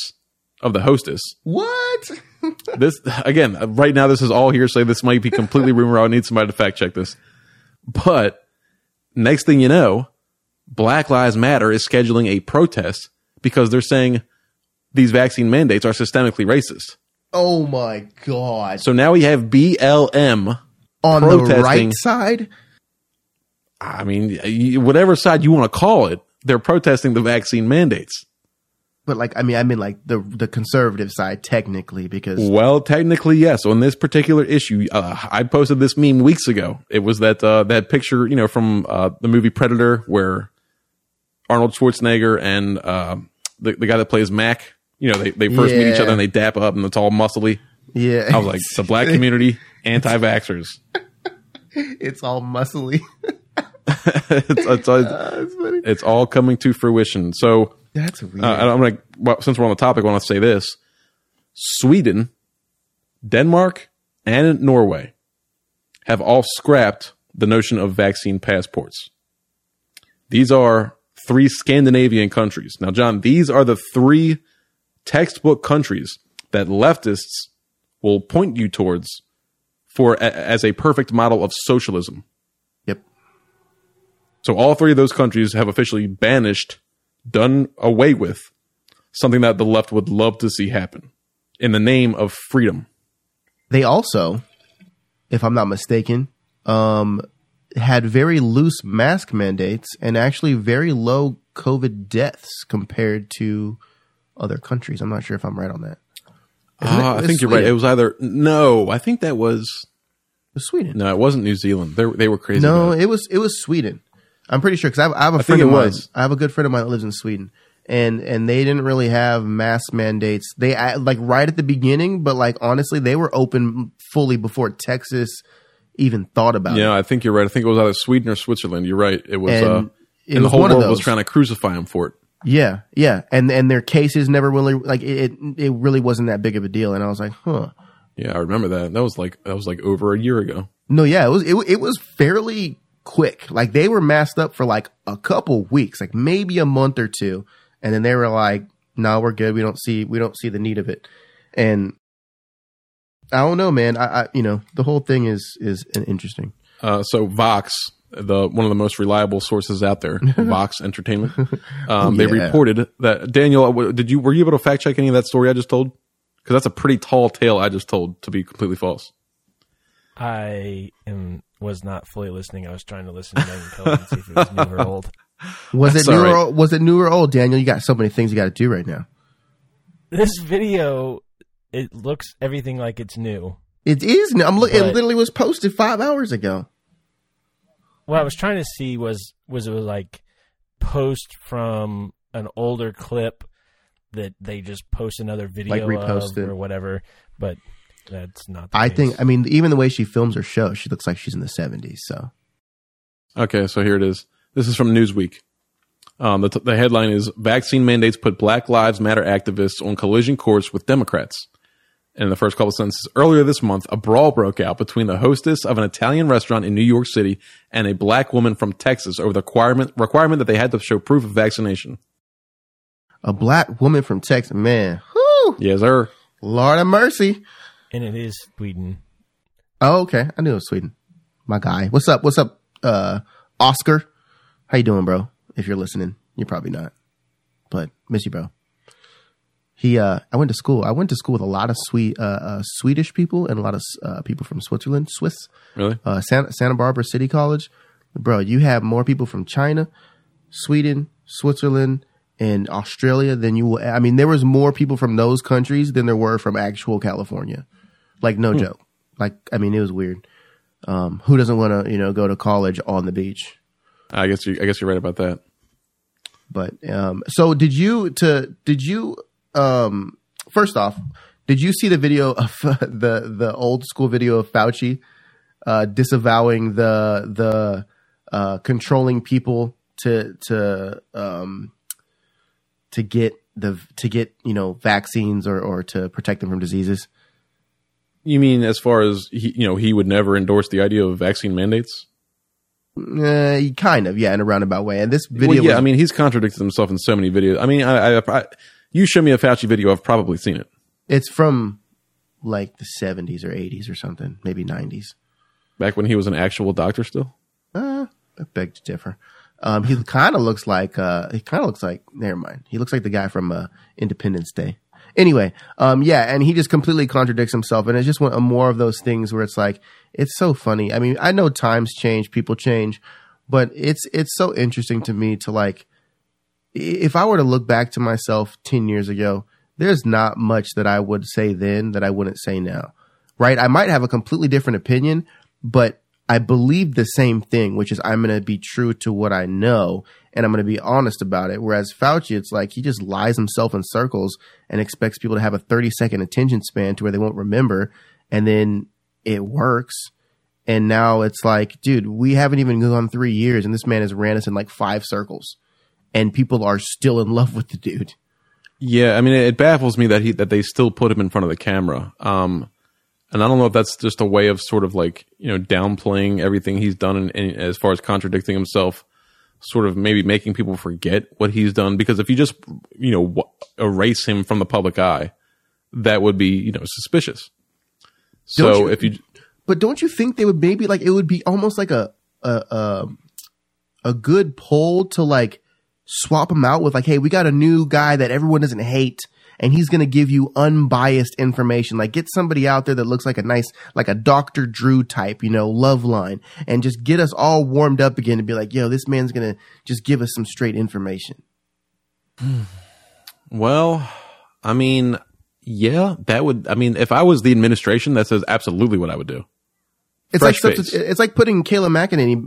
of the hostess. What? This again, right now this is all hearsay. This might be completely rumor. I need somebody to fact check this. But next thing you know, Black Lives Matter is scheduling a protest because they're saying these vaccine mandates are systemically racist. oh my god! So now we have BLM. On the right side, I mean, whatever side you want to call it, they're protesting the vaccine mandates. But like I mean I mean like the the conservative side technically because Well, technically, yes. On this particular issue, uh, I posted this meme weeks ago. It was that uh, that picture, you know, from uh, the movie Predator, where Arnold Schwarzenegger and uh, the the guy that plays Mac, you know, they they first meet each other and they dap up and it's all muscly. yeah I was like, the black community, anti-vaxxers. it's all muscly. it's, it's, it's, funny. it's all coming to fruition. So That's weird. uh, I'm like, well, since we're on the topic, I want to say this: Sweden, Denmark, and Norway have all scrapped the notion of vaccine passports. These are three Scandinavian countries. Now, Jon, these are the three textbook countries that leftists will point you towards for a, as a perfect model of socialism. yep. So all three of those countries have officially banished, done away with something that the left would love to see happen in the name of freedom. They also, if I'm not mistaken, um, had very loose mask mandates and actually very low COVID deaths compared to other countries. I'm not sure if I'm right on that. Ah, I think you're right. It was either no, I think that was was Sweden. no, it wasn't New Zealand. They they were crazy. No, it was it was Sweden. I'm pretty sure because I have, I have a think friend it of mine. was. I have a good friend of mine that lives in Sweden, and and they didn't really have mask mandates. They I- like right at the beginning, but like honestly, they were open fully before Texas even thought about yeah, it. I think you're right. I think it was either Sweden or Switzerland. You're right. It was, And uh, it and the whole one of world was trying to crucify him for it. Yeah, yeah, and and their cases never really like it. It, it really wasn't that big of a deal, and I was like, huh. Yeah, I remember that. That was like that was like over a year ago. No, yeah, it was it, it was fairly quick. Like they were masked up for like a couple weeks, like maybe a month or two, and then they were like, "No, we're good. We don't see we don't see the need of it." And I don't know, man. I, I you know the whole thing is is interesting. Uh, so Vox, the one of the most reliable sources out there, Vox Entertainment, um, they Yeah. reported that Daniel, did you were you able to fact check any of that story I just told? Because that's a pretty tall tale I just told to be completely false. I am was not fully listening. I was trying to listen to Megyn Kelly and see if it was new or old. Was it That's new all or old? was it new or old, Daniel? You got so many things you got to do right now. This video, it looks everything like it's new. It is. new. I'm look. It literally was posted five hours ago. What I was trying to see was was it was like post from an older clip that they just post another video Like repost of or whatever, but that's not. The I case. think. I mean, even the way she films her show, she looks like she's in the 70s. So Okay, so here it is. This is from Newsweek. Um, the, the headline is Vaccine mandates put Black Lives Matter activists on collision course with Democrats. And in the first couple of sentences, earlier this month, a brawl broke out between the hostess of an Italian restaurant in New York City and a black woman from Texas over the requirement, requirement that they had to show proof of vaccination. a black woman from Texas, man. Whew, Yes, sir. Lord have mercy. And it is Sweden. Oh, okay. I knew it was Sweden. My guy. What's up? What's up, uh, Oscar? How you doing, bro? If you're listening, you're probably not, but miss you, bro. He, uh, I went to school. I went to school with a lot of sweet, uh, uh Swedish people and a lot of uh, people from Switzerland, Swiss, Really? uh, Santa, Santa Barbara City College. Bro, you have more people from China, Sweden, Switzerland, and Australia than you will. I mean, there was more people from those countries than there were from actual California. Like, no joke. Like, I mean, it was weird. Um, who doesn't want to, you know, go to college on the beach? I guess you, I guess you're right about that. But um, so did you to did you um first off did you see the video of the the old school video of Fauci uh, disavowing the the uh, controlling people to to um to get the to get you know vaccines or or to protect them from diseases? You mean as far as he, you know, he would never endorse the idea of vaccine mandates? Uh, kind of, yeah, in a roundabout way. And this video, Well, yeah, was, I mean, he's contradicted himself in so many videos. I mean, I, I, I, you show me a Fauci video, I've probably seen it. it's from like the seventies or eighties or something, maybe nineties. Back when he was an actual doctor still. Uh, I beg to differ. Um, he kind of looks like uh, he kind of looks like. Never mind. He looks like the guy from uh, Independence Day. Anyway, um, yeah, and he just completely contradicts himself, and it's just one more of those things where it's like it's so funny. I mean, I know times change, people change, but it's it's so interesting to me to like if I were to look back to myself 10 years ago, there's not much that I would say then that I wouldn't say now. Right? I might have a completely different opinion, but I believe the same thing, which is I'm going to be true to what I know and I'm going to be honest about it. Whereas Fauci, it's like he just lies himself in circles and expects people to have a 30 second attention span to where they won't remember. And then it works. And now it's like, dude, we haven't even gone three years and this man has ran us in like five circles and people are still in love with the dude. Yeah, I mean, it baffles me that he that they still put him in front of the camera. Um, and I don't know if that's just a way of sort of like you know downplaying everything he's done, and as far as contradicting himself, sort of maybe making people forget what he's done. Because if you just you know w- erase him from the public eye, that would be you know suspicious. So you- if you But don't you think they would maybe like it would be almost like a a a, a good poll to like swap him out with like, hey, we got a new guy that everyone doesn't hate, and he's gonna give you unbiased information. Like, get somebody out there that looks like a nice, like a Dr. Drew type, you know, Loveline, and just get us all warmed up again and be like, yo, this man's gonna just give us some straight information. Well, I mean, yeah, that would. I mean, if I was the administration, that says absolutely what I would do. It's Fresh like face. it's like putting Kayleigh McEnany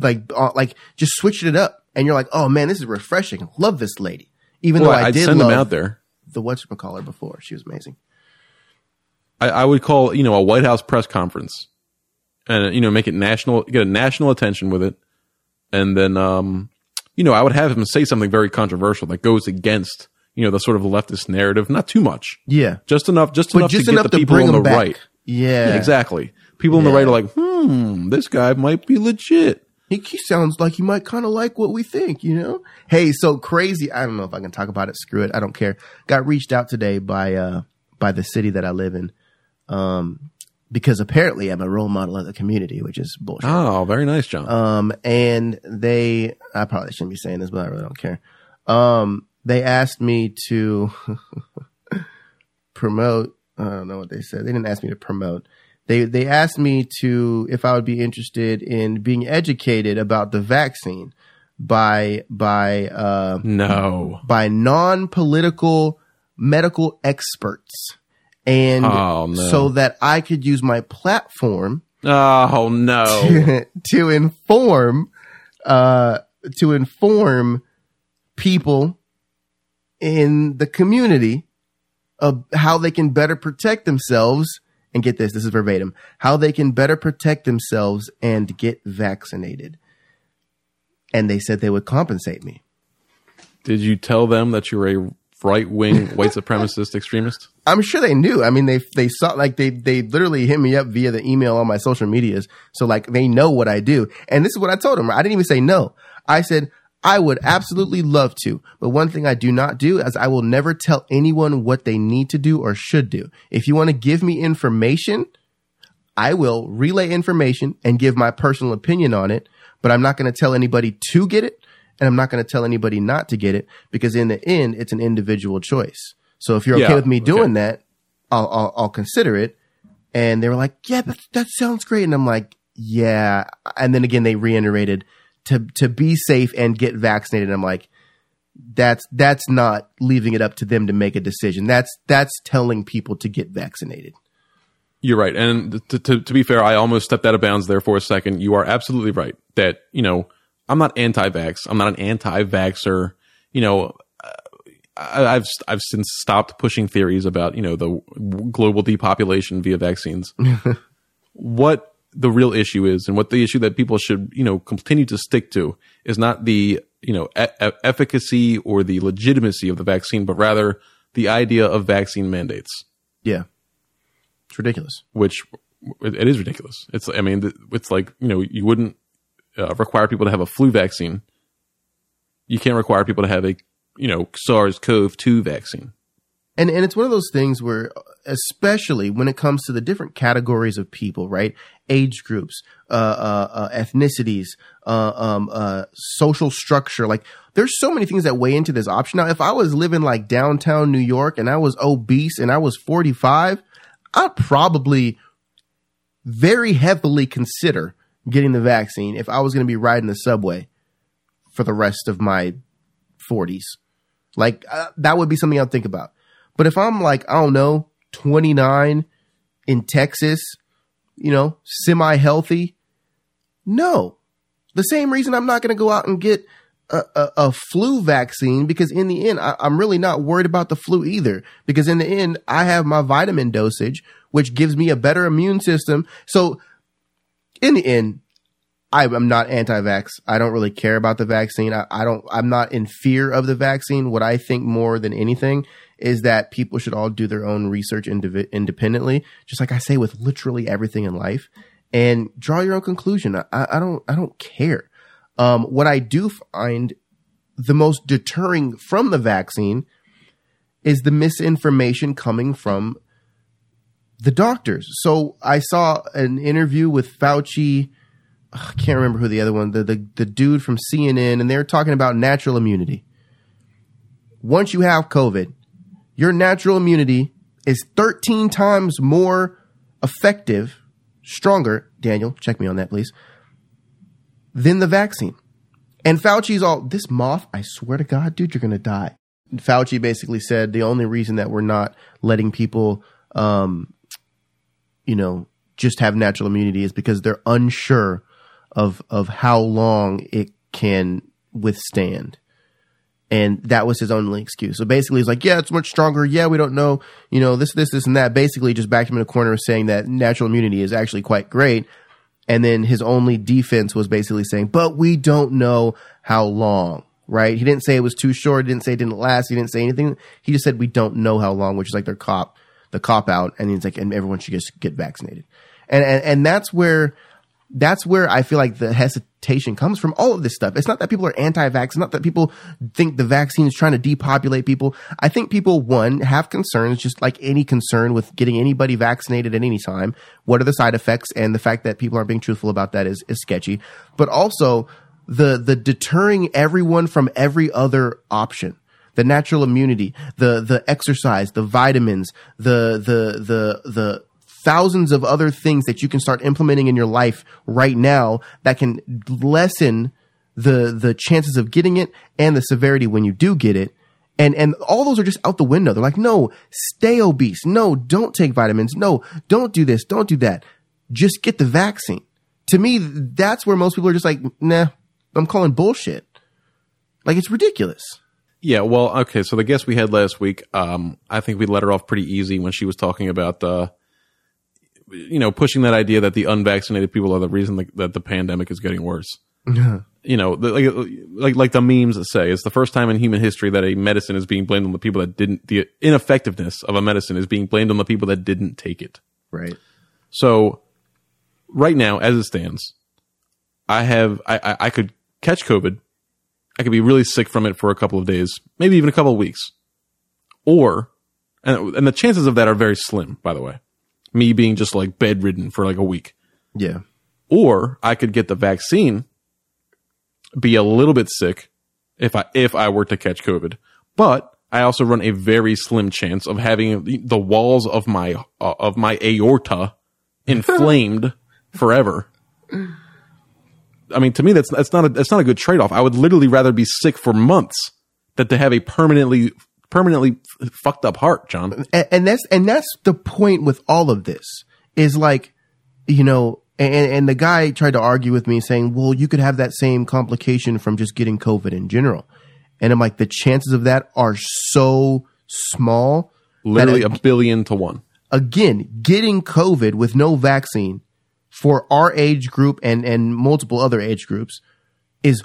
like uh, like just switching it up, and you're like, oh man, this is refreshing. Love this lady, even Well, though I I'd did send love them out there. The what's her before. She was amazing. I, I would call you know a White House press conference, and you know make it national, get a national attention with it, and then um, you know I would have him say something very controversial that goes against you know the sort of leftist narrative, not too much, Yeah, just enough, just but enough just to get the to people bring on the back. right. Yeah, Yeah, exactly. People on the right are like, hmm, this guy might be legit. He, he sounds like he might kind of like what we think, you know? Hey, so crazy. I don't know if I can talk about it. Screw it. I don't care. Got reached out today by, uh, by the city that I live in. Um, because apparently I'm a role model of the community, which is bullshit. Oh, very nice, Jon. Um, and they, I probably shouldn't be saying this, but I really don't care. Um, they asked me to promote. I don't know what they said. They didn't ask me to promote. They they asked me to if I would be interested in being educated about the vaccine by by uh, no. by non political medical experts, and Oh, no. so that I could use my platform Oh no. to inform uh to inform people in the community of how they can better protect themselves and get this this is verbatim how they can better protect themselves and get vaccinated and they said they would compensate me Did you tell them that you're a right wing white supremacist extremist? I'm sure they knew. I mean, they they saw like they they literally hit me up via the email on my social medias. So like they know what I do. And this is what I told them. I didn't even say no. I said I would absolutely love to, but one thing I do not do is I will never tell anyone what they need to do or should do. If you want to give me information, I will relay information and give my personal opinion on it, but I'm not going to tell anybody to get it and I'm not going to tell anybody not to get it because in the end, it's an individual choice. So if you're okay Yeah, with me doing okay. that, I'll, I'll, I'll consider it. And they were like, yeah, that, that sounds great. And I'm like, yeah. And then again, they reiterated to, to be safe and get vaccinated. I'm like, that's, that's not leaving it up to them to make a decision. That's, that's telling people to get vaccinated. You're right. And to, to, to be fair, I almost stepped out of bounds there for a second. You are absolutely right that, you know, I'm not anti vax. I'm not an anti-vaxer. You know, I, I've, I've since stopped pushing theories about, you know, the global depopulation via vaccines. what the real issue is and what the issue that people should, you know, continue to stick to is not the, you know, e- e- efficacy or the legitimacy of the vaccine, but rather the idea of vaccine mandates Yeah. It's ridiculous. which it, is ridiculous. It's I mean it's like you know you wouldn't uh, require people to have a flu vaccine. You can't require people to have a you know SARS-CoV-2 vaccine. And and it's one of those things where, especially when it comes to the different categories of people, right? Age groups, uh, uh, uh ethnicities, uh, um, uh, social structure. Like, there's so many things that weigh into this option. Now, if I was living like downtown New York and I was obese and I was 45, I'd probably very heavily consider getting the vaccine if I was going to be riding the subway for the rest of my 40s. Like uh, that would be something I'd think about. But if I'm like, I don't know, 29 in Texas, you know, semi healthy, no. The same reason I'm not going to go out and get a, a, a, flu vaccine because in the end, I, I'm really not worried about the flu either. Because in the end, I have my vitamin dosage, which gives me a better immune system. So in the end, I, am not anti-vax. I don't really care about the vaccine. I, I don't. I'm not in fear of the vaccine. What I think more than anything is that people should all do their own research indiv- independently, just like I say with literally everything in life, and draw your own conclusion. I, I don't. I don't care. Um, what I do find the most deterring from the vaccine is the misinformation coming from the doctors. So I saw an interview with Fauci. I can't remember who the other one, the, the, the dude from CNN, and they were talking about natural immunity. Once you have COVID, your natural immunity is 13 times more effective, stronger. Daniel, check me on that, please than the vaccine. And Fauci's all, this moth, I swear to God, dude, you're going to die. Fauci basically said the only reason that we're not letting people, um, you know, just have natural immunity is because they're unsure of, of how long it can withstand. And that was his only excuse. So basically, he's like, yeah, it's much stronger. Yeah, we don't know, you know, this, this, this, and that. Basically, just backed him in a corner saying that natural immunity is actually quite great and then his only defense was basically saying, but we don't know how long, right? He didn't say it was too short. He didn't say it didn't last. He didn't say anything. He just said, we don't know how long, which is like their cop, the cop out. And he's like, and everyone should just get vaccinated. And, and, and that's where that's where I feel like the hesitation comes from all of this stuff. It's not that people are anti-vax. It's not that people think the vaccine is trying to depopulate people. I think people, one, have concerns, just like any concern with getting anybody vaccinated at any time. What are the side effects? And the fact that people aren't being truthful about that is, is sketchy. But also the, the deterring everyone from every other option the natural immunity, the the exercise, the vitamins, the the the the thousands of other things that you can start implementing in your life right now that can lessen the the chances of getting it and the severity when you do get it. And and all those are just out the window. They're like, no, stay obese. No, don't take vitamins. No, don't do this. Don't do that. Just get the vaccine. To me, that's where most people are just like, nah, I'm calling bullshit. Like it's ridiculous. Yeah, well, okay. So the guest we had last week, um, I think we let her off pretty easy when she was talking about uh, you know, pushing that idea that the unvaccinated people are the reason that, that the pandemic is getting worse. you know, the, like, like, like the memes say it's the first time in human history that a medicine is being blamed on the people that didn't, the ineffectiveness of a medicine is being blamed on the people that didn't take it. Right. So right now, as it stands, I have, I, I, I could catch COVID. I could be really sick from it for a couple of days, maybe even a couple of weeks. Or, and, and the chances of that are very slim, by the way me being just like bedridden for like a week. Yeah. Or I could get the vaccine, be a little bit sick if I if I were to catch COVID, but I also run a very slim chance of having the walls of my uh, of my aorta inflamed forever. I mean, to me, that's that's not a that's not a good trade off. I would literally rather be sick for months than to have a permanently permanently fucked up heart, Jon. And, and that's and that's the point with all of this is like, you know, and, and the guy tried to argue with me saying, well, you could have that same complication from just getting COVID in general. And I'm like, the chances of that are so small. Literally a billion to one. Again, getting COVID with no vaccine for our age group and, and multiple other age groups is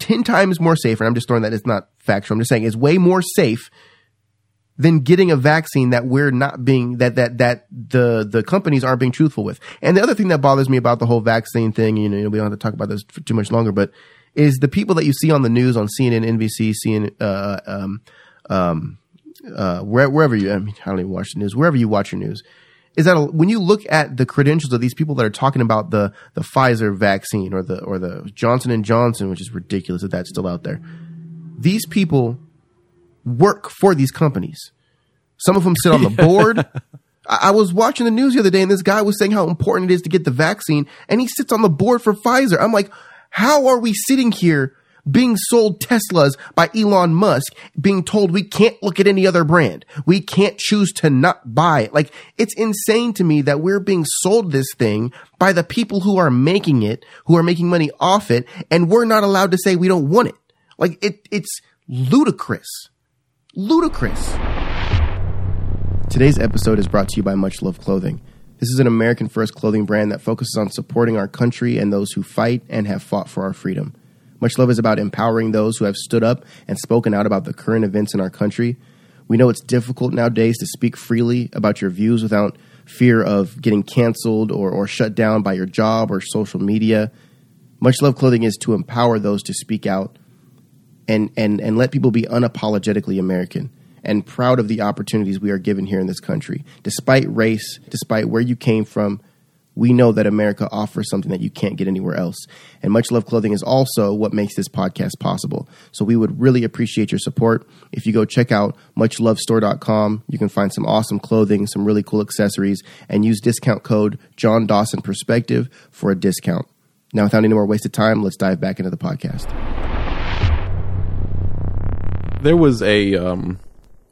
10 times more safe. And I'm just throwing that it's not factual. I'm just saying it's way more safe than getting a vaccine that we're not being that that that the the companies aren't being truthful with. And the other thing that bothers me about the whole vaccine thing, you know, we don't have to talk about this for too much longer, but is the people that you see on the news on CNN, NBC, CNN, uh, um, um, uh, where, wherever you, I mean, I don't even watch the news, wherever you watch your news, is that when you look at the credentials of these people that are talking about the the Pfizer vaccine or the or the Johnson and Johnson, which is ridiculous that that's still out there. These people work for these companies. Some of them sit on the board. I, was watching the news the other day, and this guy was saying how important it is to get the vaccine, and he sits on the board for Pfizer. I'm like, how are we sitting here being sold Teslas by Elon Musk, being told we can't look at any other brand. We can't choose to not buy it. Like, it's insane to me that we're being sold this thing by the people who are making it, who are making money off it, and we're not allowed to say we don't want it. Like, it, it's ludicrous. Ludicrous. Today's episode is brought to you by Much Love Clothing. This is an American first clothing brand that focuses on supporting our country and those who fight and have fought for our freedom. Much Love is about empowering those who have stood up and spoken out about the current events in our country. We know it's difficult nowadays to speak freely about your views without fear of getting canceled or, or shut down by your job or social media. Much Love Clothing is to empower those to speak out and, and, and let people be unapologetically American and proud of the opportunities we are given here in this country. Despite race, despite where you came from, we know that America offers something that you can't get anywhere else. And Much Love Clothing is also what makes this podcast possible. So we would really appreciate your support. If you go check out muchlovestore.com, you can find some awesome clothing, some really cool accessories, and use discount code Jon Dawson Perspective for a discount. Now, without any more wasted time, let's dive back into the podcast. There was a um,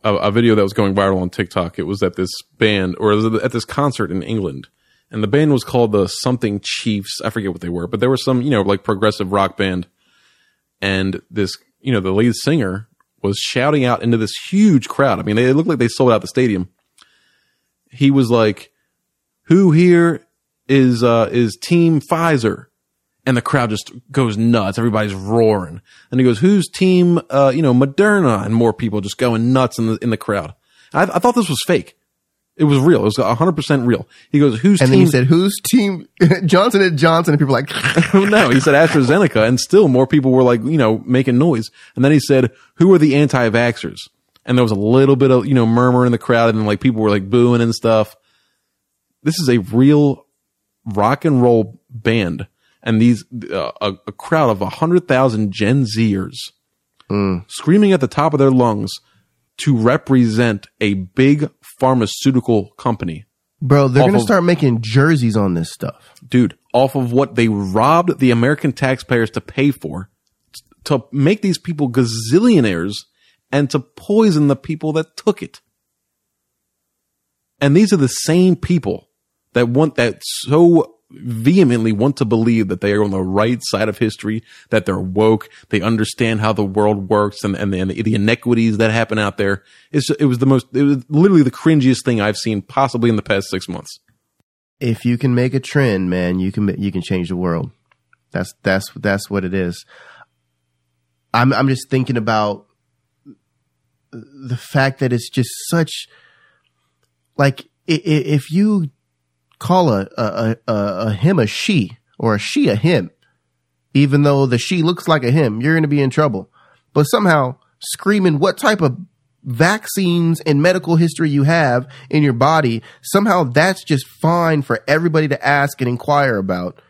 a, a video that was going viral on TikTok. It was at this band or at this concert in England, and the band was called the something Chiefs. I forget what they were, but there was some you know like progressive rock band, and this you know the lead singer was shouting out into this huge crowd. I mean, it looked like they sold out the stadium. He was like, "Who here is uh, is Team Pfizer?" And the crowd just goes nuts. Everybody's roaring. And he goes, "Who's team? Uh, you know, Moderna?" And more people just going nuts in the in the crowd. I, I thought this was fake. It was real. It was hundred percent real. He goes, "Who's And team?" then he said, "Who's team Johnson and Johnson?" And people were like, no, he said AstraZeneca, and still more people were like, you know, making noise. And then he said, "Who are the anti-vaxxers?" And there was a little bit of you know murmur in the crowd, and then like people were like booing and stuff. This is a real rock and roll band, and these uh, a, a crowd of a hundred thousand Gen Zers screaming at the top of their lungs to represent a big pharmaceutical company "Bro, they're gonna start making jerseys on this stuff." dude, off of what they robbed the American taxpayers to pay for to make these people gazillionaires and to poison the people that took it. And these are the same people that want that so vehemently want to believe that they are on the right side of history, that they're woke, they understand how the world works and, and, the, and the inequities that happen out there. It's, it was the most, it was literally the cringiest thing I've seen possibly in the past six months. if you can make a trend, man, you can you can change the world. That's that's that's what it is. I'm I'm just thinking about the fact that it's just such like if you call a a, a a him a she or a she a him, even though the she looks like a him, you're going to be in trouble. But somehow screaming what type of vaccines and medical history you have in your body, somehow that's just fine for everybody to ask and inquire about.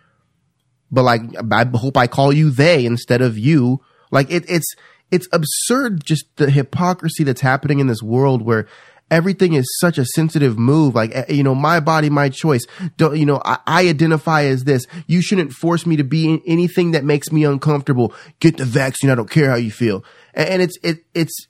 But like, I hope I call you they instead of you. Like it, it's, it's absurd just the hypocrisy that's happening in this world where everything is such a sensitive move. Like, eh, you know, my body, my choice. Don't, you know, I, I identify as this. You shouldn't force me to be in anything that makes me uncomfortable. Get the vaccine. I don't care how you feel. And, and it's, it, it's,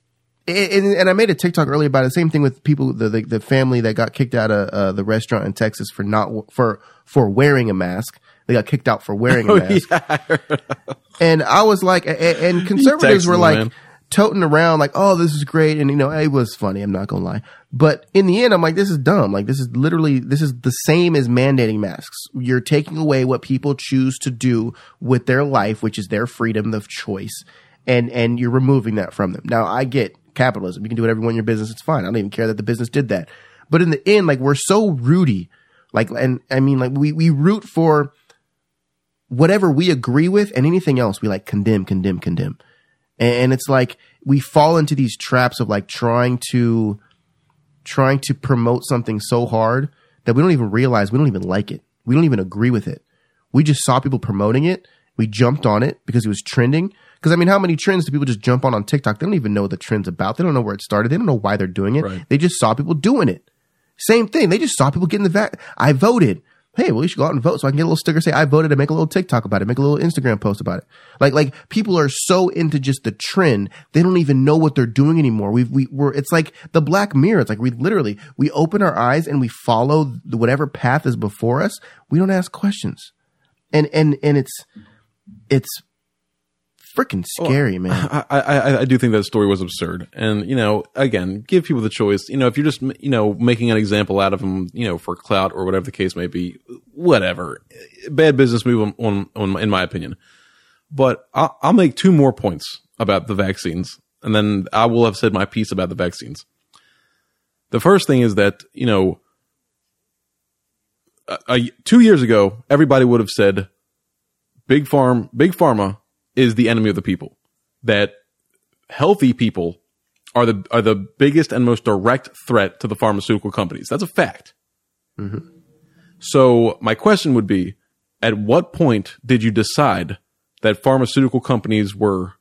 and, and I made a TikTok earlier about the Same thing with people, the, the, the family that got kicked out of uh, the restaurant in Texas for not, for, for wearing a mask. They got kicked out for wearing a mask. And I was like, a- a- and conservatives were like man. Toting around like, oh, this is great. And you know, it was funny. I'm not going to lie. But in the end, I'm like, this is dumb. Like this is literally, this is the same as mandating masks. You're taking away what people choose to do with their life, which is their freedom of choice. And, and you're removing that from them. Now I get capitalism. You can do whatever you want in your business. It's fine. I don't even care that the business did that. But in the end, like we're so rooty. Like, and I mean, like we, we root for, whatever we agree with and anything else we like condemn, condemn, condemn. And, it's like we fall into these traps of like trying to trying to promote something so hard that we don't even realize we don't even like it. We don't even agree with it. We just saw people promoting it. We jumped on it because it was trending. Because I mean, how many trends do people just jump on on TikTok? They don't even know what the trend's about. They don't know where it started. They don't know why they're doing it. Right. They just saw people doing it. Same thing. They just saw people getting the vac. I voted. Hey, well, you should go out and vote so I can get a little sticker say I voted and make a little TikTok about it, make a little Instagram post about it. Like, like people are so into just the trend, they don't even know what they're doing anymore. We've, we, we're, it's like the black mirror. It's like we literally, we open our eyes and we follow whatever path is before us. We don't ask questions. And, and, and it's, it's freaking oh, scary, man. I, I, I do think that story was absurd. And, you know, again, give people the choice. You know, if you're just, you know, making an example out of them, you know, for clout or whatever the case may be, whatever. Bad business move on, on, on in my opinion. But I'll, I'll make two more points about the vaccines and then I will have said my piece about the vaccines. The first thing is that, you know, two years ago, everybody would have said, big farm, big pharma is the enemy of the people. That healthy people are the are the biggest and most direct threat to the pharmaceutical companies. That's a fact. Mm-hmm. So my question would be: At what point did you decide that pharmaceutical companies were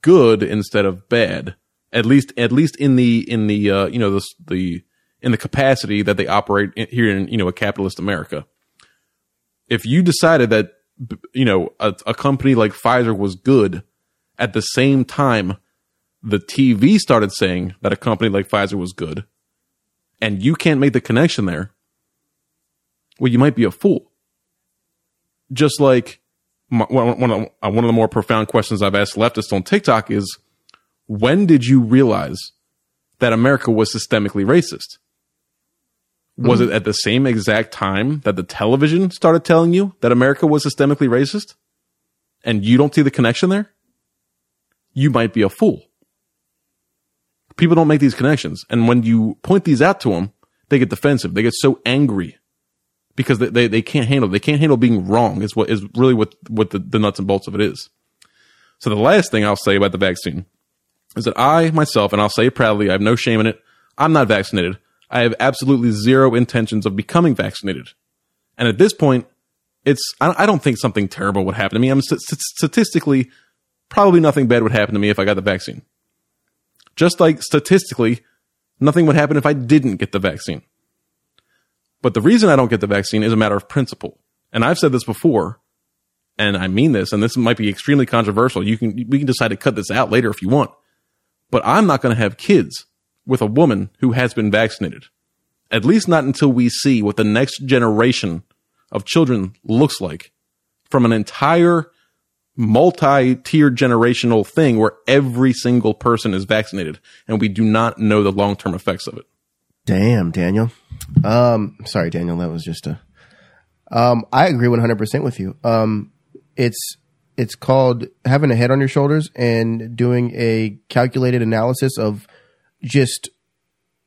good instead of bad? At least, at least in the in the uh, you know the the in the capacity that they operate here in you know a capitalist America. If you decided that you know, a, a company like Pfizer was good at the same time the TV started saying that a company like Pfizer was good, and you can't make the connection there, well, you might be a fool. Just like my, one, of, uh, one of the more profound questions I've asked leftists on TikTok is when did you realize that America was systemically racist? Was mm-hmm. it at the same exact time that the television started telling you that America was systemically racist? And you don't see the connection there? You might be a fool. People don't make these connections. And when you point these out to them, they get defensive. They get so angry because they, they, they can't handle, they can't handle being wrong is what is really what, what the, the nuts and bolts of it is. So the last thing I'll say about the vaccine is that I myself, and I'll say it proudly, I have no shame in it. I'm not vaccinated. I have absolutely zero intentions of becoming vaccinated. And at this point, it's I don't think something terrible would happen to me. I'm st- statistically probably nothing bad would happen to me if I got the vaccine. Just like statistically, nothing would happen if I didn't get the vaccine. But the reason I don't get the vaccine is a matter of principle. And I've said this before, and I mean this, and this might be extremely controversial. You can we can decide to cut this out later if you want. But I'm not going to have kids with a woman who has been vaccinated. At least not until we see what the next generation of children looks like from an entire multi-tiered generational thing where every single person is vaccinated and we do not know the long-term effects of it. Damn, Daniel. Um, sorry, Daniel, that was just a, um, I agree 100% with you. Um, it's, it's called having a head on your shoulders and doing a calculated analysis of just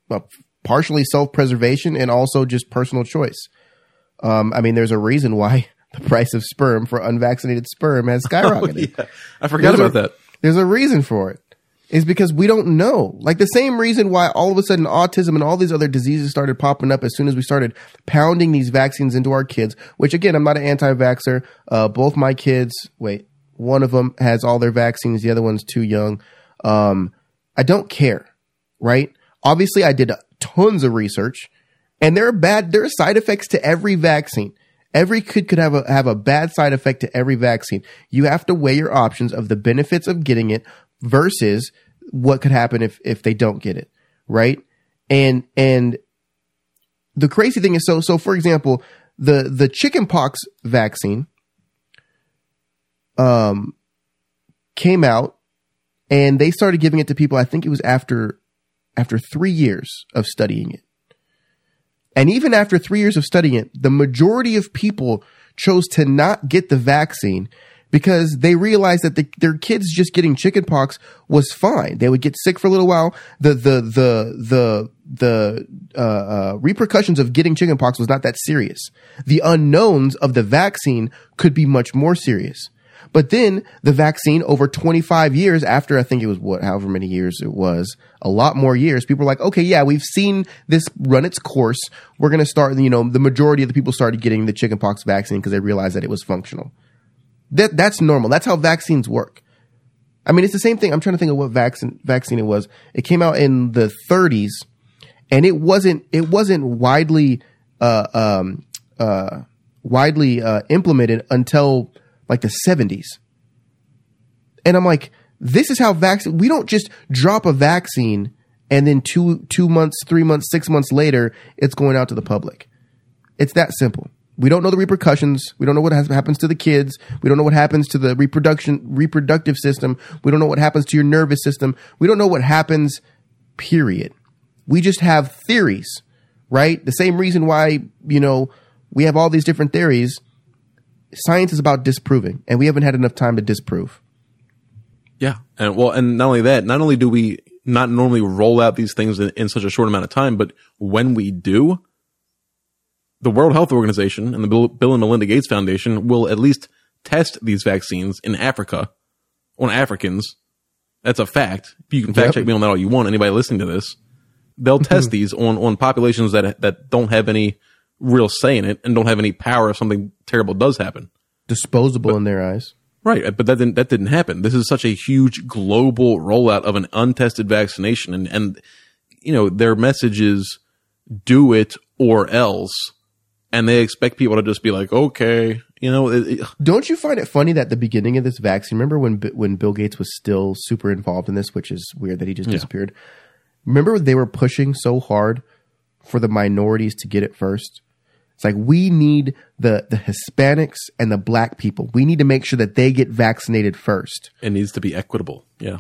well, partially self preservation and also just personal choice. Um, I mean, there's a reason why the price of sperm for unvaccinated sperm has oh, skyrocketed. Oh, yeah. I forgot there's about a, that. There's a reason for it. Is because we don't know. Like the same reason why all of a sudden autism and all these other diseases started popping up as soon as we started pounding these vaccines into our kids, which again, I'm not an anti vaxxer. Uh, both my kids, wait, one of them has all their vaccines. The other one's too young. Um, I don't care right? Obviously, I did tons of research, and there are bad there are side effects to every vaccine. Every kid could have a have a bad side effect to every vaccine. You have to weigh your options of the benefits of getting it versus what could happen if if they don't get it, right? And and the crazy thing is so so for example, the the chickenpox vaccine um came out and they started giving it to people I think it was after after three years of studying it. And even after three years of studying it, the majority of people chose to not get the vaccine because they realized that the, their kids just getting chickenpox was fine. They would get sick for a little while. The the the the the uh, uh, repercussions of getting chickenpox was not that serious. The unknowns of the vaccine could be much more serious. But then the vaccine over 25 years after, I think it was what, however many years it was, a lot more years, people were like, okay, yeah, we've seen this run its course. We're going to start, you know, the majority of the people started getting the chickenpox vaccine because they realized that it was functional. That, that's normal. That's how vaccines work. I mean, it's the same thing. I'm trying to think of what vaccine, vaccine it was. It came out in the 30s and it wasn't, it wasn't widely, uh, um, uh, widely uh, implemented until like the 70s. And I'm like, this is how vaccine. We don't just drop a vaccine and then two two months, three months, six months later, it's going out to the public. It's that simple. We don't know the repercussions. We don't know what has, happens to the kids. We don't know what happens to the reproduction reproductive system. We don't know what happens to your nervous system. We don't know what happens. Period. We just have theories, right? The same reason why you know we have all these different theories. Science is about disproving, and we haven't had enough time to disprove. Yeah. And well, and not only that, not only do we not normally roll out these things in, in such a short amount of time, but when we do, the World Health Organization and the Bill, Bill and Melinda Gates Foundation will at least test these vaccines in Africa on Africans. That's a fact. You can fact Yep. check me on that all you want. Anybody listening to this, they'll test these on, on populations that, that don't have any real say in it and don't have any power if something terrible does happen. Disposable in their eyes. Right, but that didn't that didn't happen. This is such a huge global rollout of an untested vaccination, and and you know their message is do it or else, and they expect people to just be like, okay, you know, it, it- Don't you find it funny that the beginning of this vaccine? Remember when when Bill Gates was still super involved in this, which is weird that he just disappeared. Remember they were pushing so hard for the minorities to get it first. It's like we need the the Hispanics and the black people. We need to make sure that they get vaccinated first. it needs to be equitable. Yeah,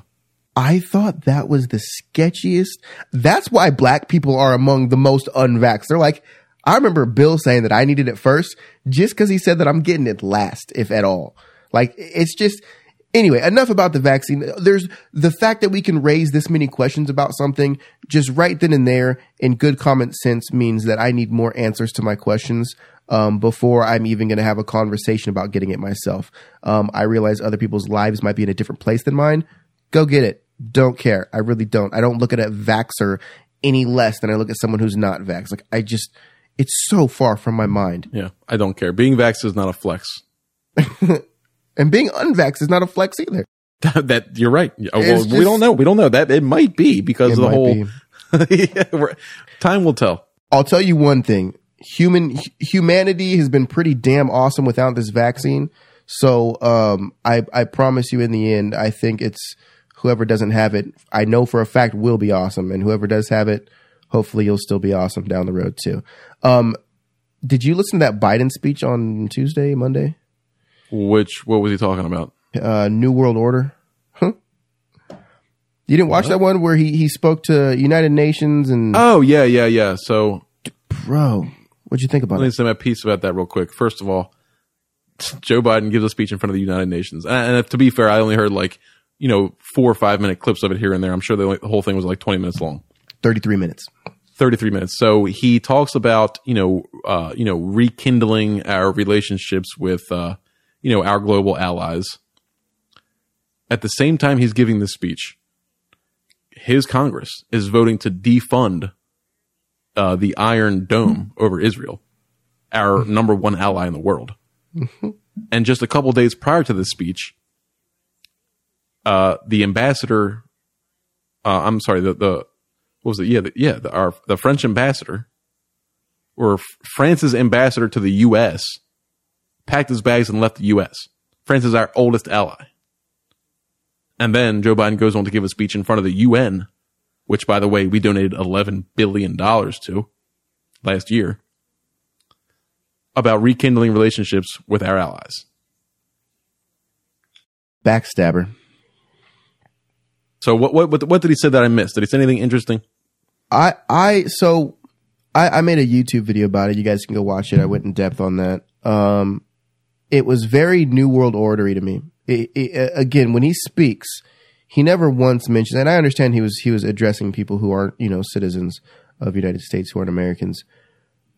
I thought that was the sketchiest. That's why black people are among the most unvaxxed. They're like, I remember Bill saying that I needed it first just because he said that I'm getting it last, if at all. Like, it's just, anyway, enough about the vaccine. There's the fact that we can raise this many questions about something just right then and there in good common sense means that I need more answers to my questions. Um, before I'm even going to have a conversation about getting it myself. Um, I realize other people's lives might be in a different place than mine go get it. Don't care. I really don't. I don't look at a vaxer any less than I look at someone who's not vax. Like I just, it's so far from my mind. yeah. I don't care. Being vaxxed is not a flex. And being unvaxxed is not a flex either. that you're right. Well, It's we don't know. We don't know that it might be because of the whole. yeah, time will tell. I'll tell you one thing. Human humanity has been pretty damn awesome without this vaccine. So um, I I promise you, in the end, I think it's whoever doesn't have it. I know for a fact will be awesome, and whoever does have it, hopefully you'll still be awesome down the road too. Um, did you listen to that Biden speech on Tuesday, Monday? Which what was he talking about? uh, New World Order. Huh? You didn't watch that one where he, he spoke to United Nations and Oh yeah, yeah, yeah. So bro, what'd you think about it? Let me say my piece about that real quick. First of all, Joe Biden gives a speech in front of the United Nations, and, and to be fair, I only heard like you know four or five minute clips of it here and there. I'm sure the, the whole thing was like 20 minutes long, Thirty three minutes. 33 minutes. So he talks about you know uh, you know rekindling our relationships with uh, you know our global allies. At the same time, he's giving this speech. His Congress is voting to defund uh, the Iron Dome over Israel, our number one ally in the world. and just a couple days prior to this speech, uh, the ambassador, uh, I'm sorry, the, the what was it? Yeah, the, yeah, the, our the French ambassador, or F- France's ambassador to the U.S., packed his bags and left the U.S. France is our oldest ally. And then Joe Biden goes on to give a speech in front of the UN, which, by the way, we donated $11 billion to last year, about rekindling relationships with our allies. Backstabber. So, what, what, what, did he say that I missed? Did he say anything interesting? I I so I, I made a YouTube video about it. You guys can go watch it. I went in depth on that. Um, it was very New World Ordery to me. It, it, again, when he speaks, he never once mentions. And I understand he was he was addressing people who aren't you know citizens of the United States who aren't Americans.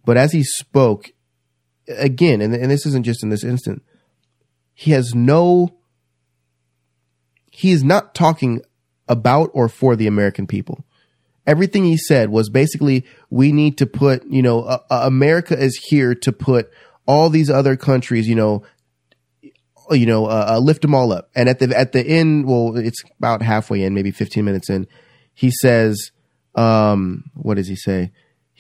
But as he spoke, again, and, and this isn't just in this instant, he has no. He is not talking about or for the American people everything he said was basically we need to put you know uh, uh, america is here to put all these other countries you know you know uh, uh, lift them all up and at the at the end well it's about halfway in maybe 15 minutes in he says um what does he say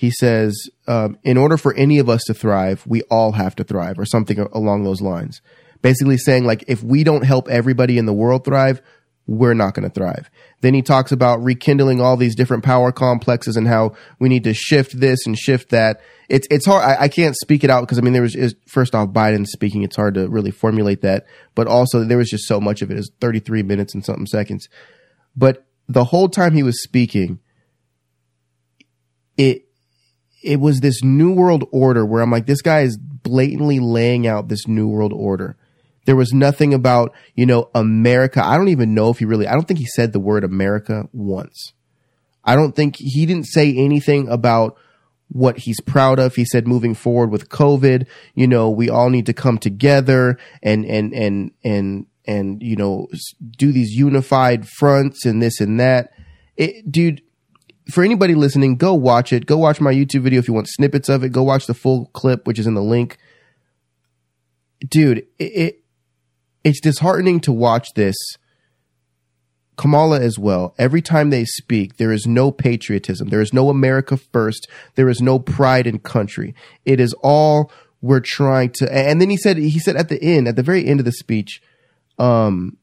he says, um, in order for any of us to thrive, we all have to thrive, or something along those lines. Basically saying, like, if we don't help everybody in the world thrive, we're not going to thrive. Then he talks about rekindling all these different power complexes and how we need to shift this and shift that. It's it's hard. I, I can't speak it out because I mean there was is, first off Biden speaking. It's hard to really formulate that, but also there was just so much of it. It's 33 minutes and something seconds. But the whole time he was speaking, it it was this new world order where I'm like, this guy is blatantly laying out this new world order. There was nothing about, you know, America. I don't even know if he really, I don't think he said the word America once. I don't think he didn't say anything about what he's proud of. He said moving forward with COVID, you know, we all need to come together and, and, and, and, and, you know, do these unified fronts and this and that. It, dude, for anybody listening, go watch it. Go watch my YouTube video if you want snippets of it. Go watch the full clip, which is in the link. Dude, it, it it's disheartening to watch this. Kamala as well. Every time they speak, there is no patriotism. There is no America first. There is no pride in country. It is all we're trying to. And then he said, he said at the end, at the very end of the speech, um,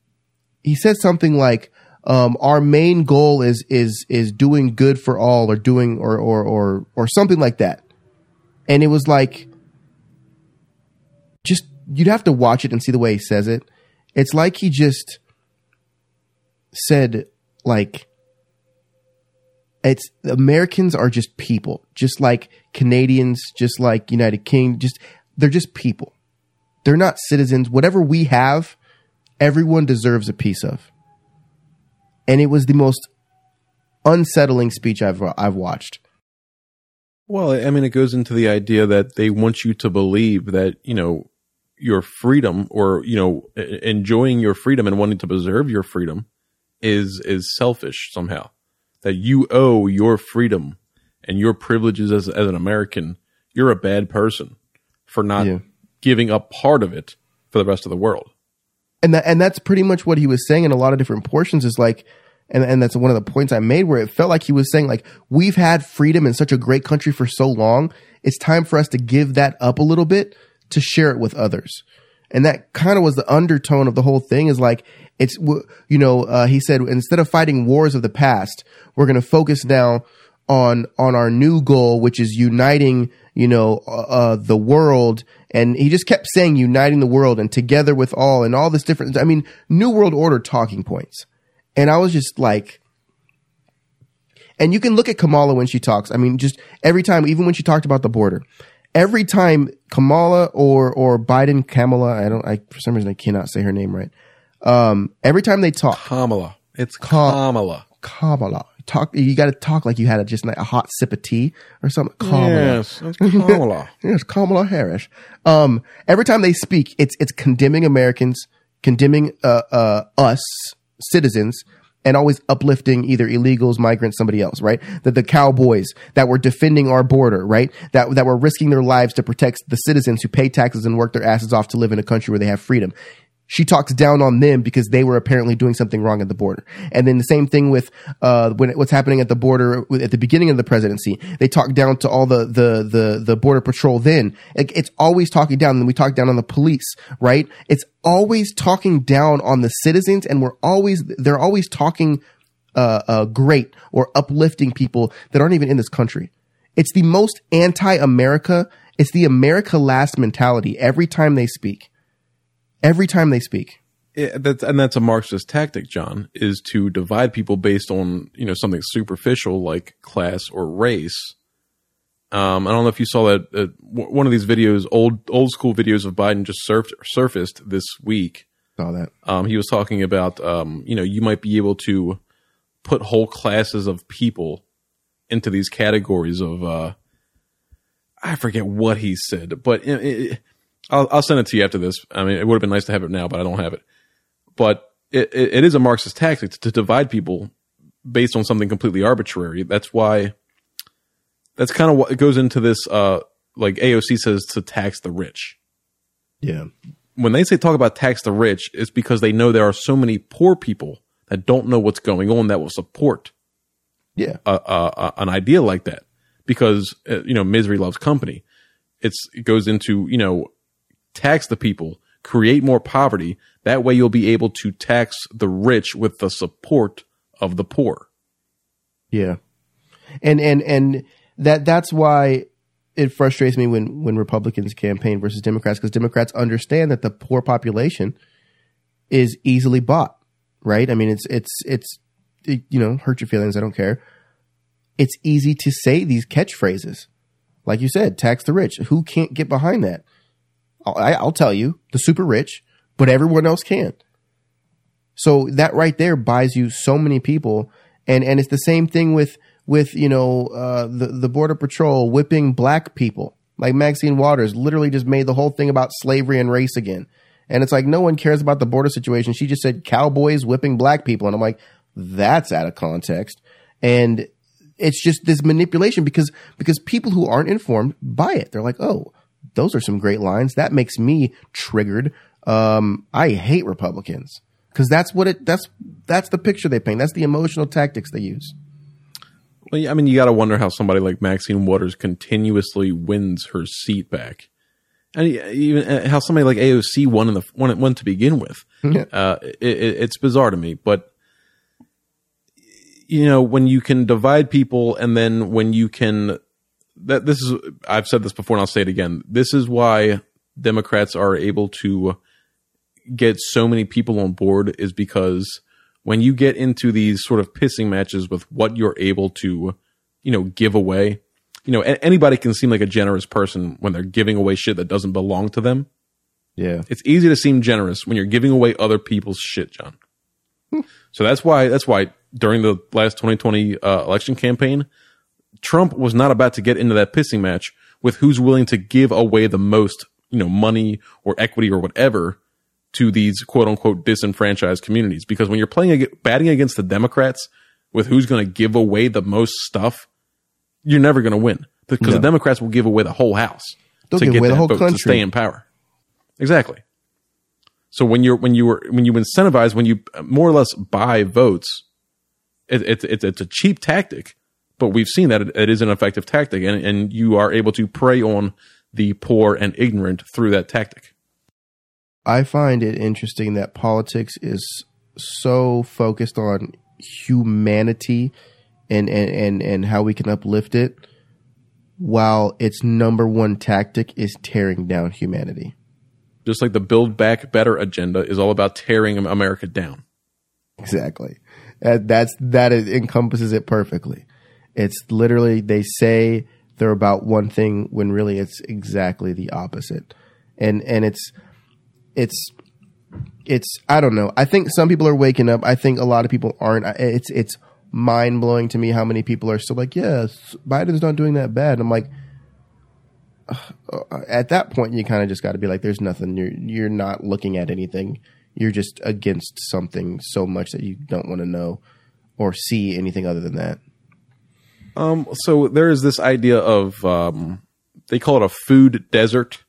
he said something like, um, our main goal is is is doing good for all, or doing or or or or something like that. And it was like, just you'd have to watch it and see the way he says it. It's like he just said like it's Americans are just people, just like Canadians, just like United Kingdom, just they're just people. They're not citizens. Whatever we have, everyone deserves a piece of. And it was the most unsettling speech I've I've watched. Well, I mean, it goes into the idea that they want you to believe that you know your freedom or you know enjoying your freedom and wanting to preserve your freedom is is selfish somehow. That you owe your freedom and your privileges as, as an american. You're a bad person for not yeah. giving up part of it for the rest of the world. And that and that's pretty much what he was saying in a lot of different portions is like and, and that's one of the points I made where it felt like he was saying like we've had freedom in such a great country for so long. It's time for us to give that up a little bit to share it with others. And that kind of was the undertone of the whole thing is like, it's, you know, uh, he said, instead of fighting wars of the past, we're going to focus now on, on our new goal, which is uniting, you know, uh, uh, the world. And he just kept saying uniting the world and together with all and all this different, I mean, new world order talking points. And I was just like, and you can look at Kamala when she talks. I mean, just every time, even when she talked about the border, every time Kamala or or Biden, Kamala, I don't, I for some reason I cannot say her name right. Um, every time they talk, Kamala, it's Kamala, Kamala. Talk, you got to talk like you had a, just like a hot sip of tea or something. Kamala. Yes, it's Kamala. yes, Kamala Harris. Um, every time they speak, it's it's condemning Americans, condemning uh, uh, us citizens, and always uplifting either illegals, migrants, somebody else, right? That the cowboys that were defending our border, right? That, that were risking their lives to protect the citizens who pay taxes and work their asses off to live in a country where they have freedom she talks down on them because they were apparently doing something wrong at the border. And then the same thing with uh, when what's happening at the border at the beginning of the presidency. They talk down to all the the the, the border patrol. Then it's always talking down. And we talk down on the police, right? It's always talking down on the citizens, and we're always they're always talking uh, uh, great or uplifting people that aren't even in this country. It's the most anti-America. It's the America last mentality every time they speak every time they speak. That's and that's a Marxist tactic, Jon, is to divide people based on you know something superficial like class or race. Um, I don't know if you saw that uh, w- one of these videos, old old school videos of Biden just surfed, surfaced this week. Saw that. Um, he was talking about um, you know you might be able to put whole classes of people into these categories of uh, I forget what he said, but it, it, I'll, I'll send it to you after this. I mean, it would have been nice to have it now, but I don't have it. But it, it, it is a Marxist tactic to, to divide people based on something completely arbitrary. That's why. That's kind of what it goes into this. Uh, like AOC says to tax the rich. Yeah. When they say talk about tax the rich, it's because they know there are so many poor people that don't know what's going on that will support. Yeah. A, a, a, an idea like that because uh, you know misery loves company. It's it goes into you know tax the people, create more poverty. That way, you'll be able to tax the rich with the support of the poor. Yeah. And and and that that's why it frustrates me when when Republicans campaign versus Democrats because Democrats understand that the poor population is easily bought, right? I mean, it's it's it's it, you know hurt your feelings. I don't care. It's easy to say these catchphrases, like you said, tax the rich. Who can't get behind that? I'll, I, I'll tell you, the super rich, but everyone else can't. So that right there buys you so many people, and and it's the same thing with with you know uh, the the border patrol whipping black people. Like Maxine Waters literally just made the whole thing about slavery and race again, and it's like no one cares about the border situation. She just said cowboys whipping black people, and I'm like, that's out of context, and it's just this manipulation because because people who aren't informed buy it. They're like, oh, those are some great lines. That makes me triggered. Um, I hate Republicans because that's what it that's that's the picture they paint. That's the emotional tactics they use. Well, yeah, I mean, you got to wonder how somebody like Maxine Waters continuously wins her seat back, and even uh, how somebody like AOC won in the won, won to begin with. Yeah. Uh, it, it, it's bizarre to me, but you know, when you can divide people, and then when you can that this is I've said this before, and I'll say it again. This is why Democrats are able to get so many people on board is because when you get into these sort of pissing matches with what you're able to, you know, give away, you know, a- anybody can seem like a generous person when they're giving away shit that doesn't belong to them. Yeah. It's easy to seem generous when you're giving away other people's shit, Jon. so that's why that's why during the last 2020 uh, election campaign, Trump was not about to get into that pissing match with who's willing to give away the most, you know, money or equity or whatever to these quote unquote disenfranchised communities. Because when you're playing batting against the Democrats with who's going to give away the most stuff, you're never going to win because No. the Democrats will give away the whole house They'll to give get away the whole vote to stay in power. Exactly. So when you're when you were when you incentivize when you uh, more or less buy votes, it, it, it's it's a cheap tactic, but we've seen that it, it is an effective tactic, and and you are able to prey on the poor and ignorant through that tactic. I find it interesting that politics is so focused on humanity and, and, and, and how we can uplift it, while its number one tactic is tearing down humanity. Just like the Build Back Better agenda is all about tearing America down. Exactly. That, that's that is, encompasses it perfectly. It's literally they say they're about one thing when really it's exactly the opposite. And and it's it's it's I don't know. I think some people are waking up. I think a lot of people aren't. It's it's mind blowing to me how many people are still like, yes, Biden's not doing that bad. And I'm like, uh, at that point, you kind of just got to be like, there's nothing. You're you're not looking at anything. You're just against something so much that you don't want to know or see anything other than that. Um, so there is this idea of um, they call it a food desert,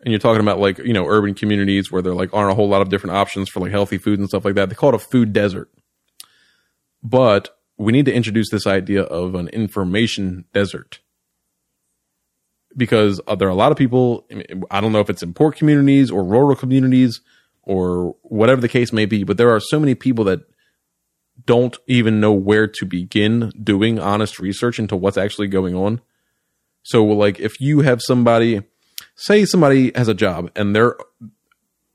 and you're talking about like you know urban communities where there like aren't a whole lot of different options for like healthy food and stuff like that. They call it a food desert, but we need to introduce this idea of an information desert because uh, there are a lot of people. I don't know if it's in poor communities or rural communities or whatever the case may be, but there are so many people that don't even know where to begin doing honest research into what's actually going on. So, like, if you have somebody, say somebody has a job and they're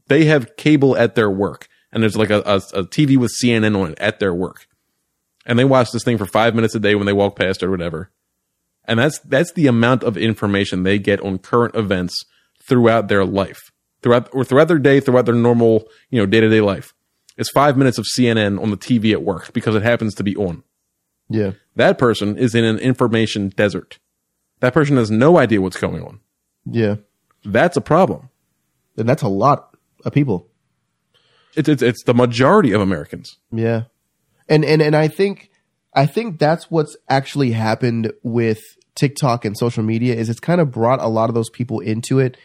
they have cable at their work, and there's like a, a, a TV with CNN on it at their work, and they watch this thing for five minutes a day when they walk past or whatever, and that's that's the amount of information they get on current events throughout their life, throughout or throughout their day, throughout their normal you know day to day life. It's five minutes of CNN on the TV at work because it happens to be on. Yeah, That person is in an information desert. That person has no idea what's going on. yeah, That's a problem. and that's a lot of people. It's it's, it's the majority of Americans. Yeah. And and and I think I think that's what's actually happened with TikTok and social media is it's kind of brought a lot of those people into it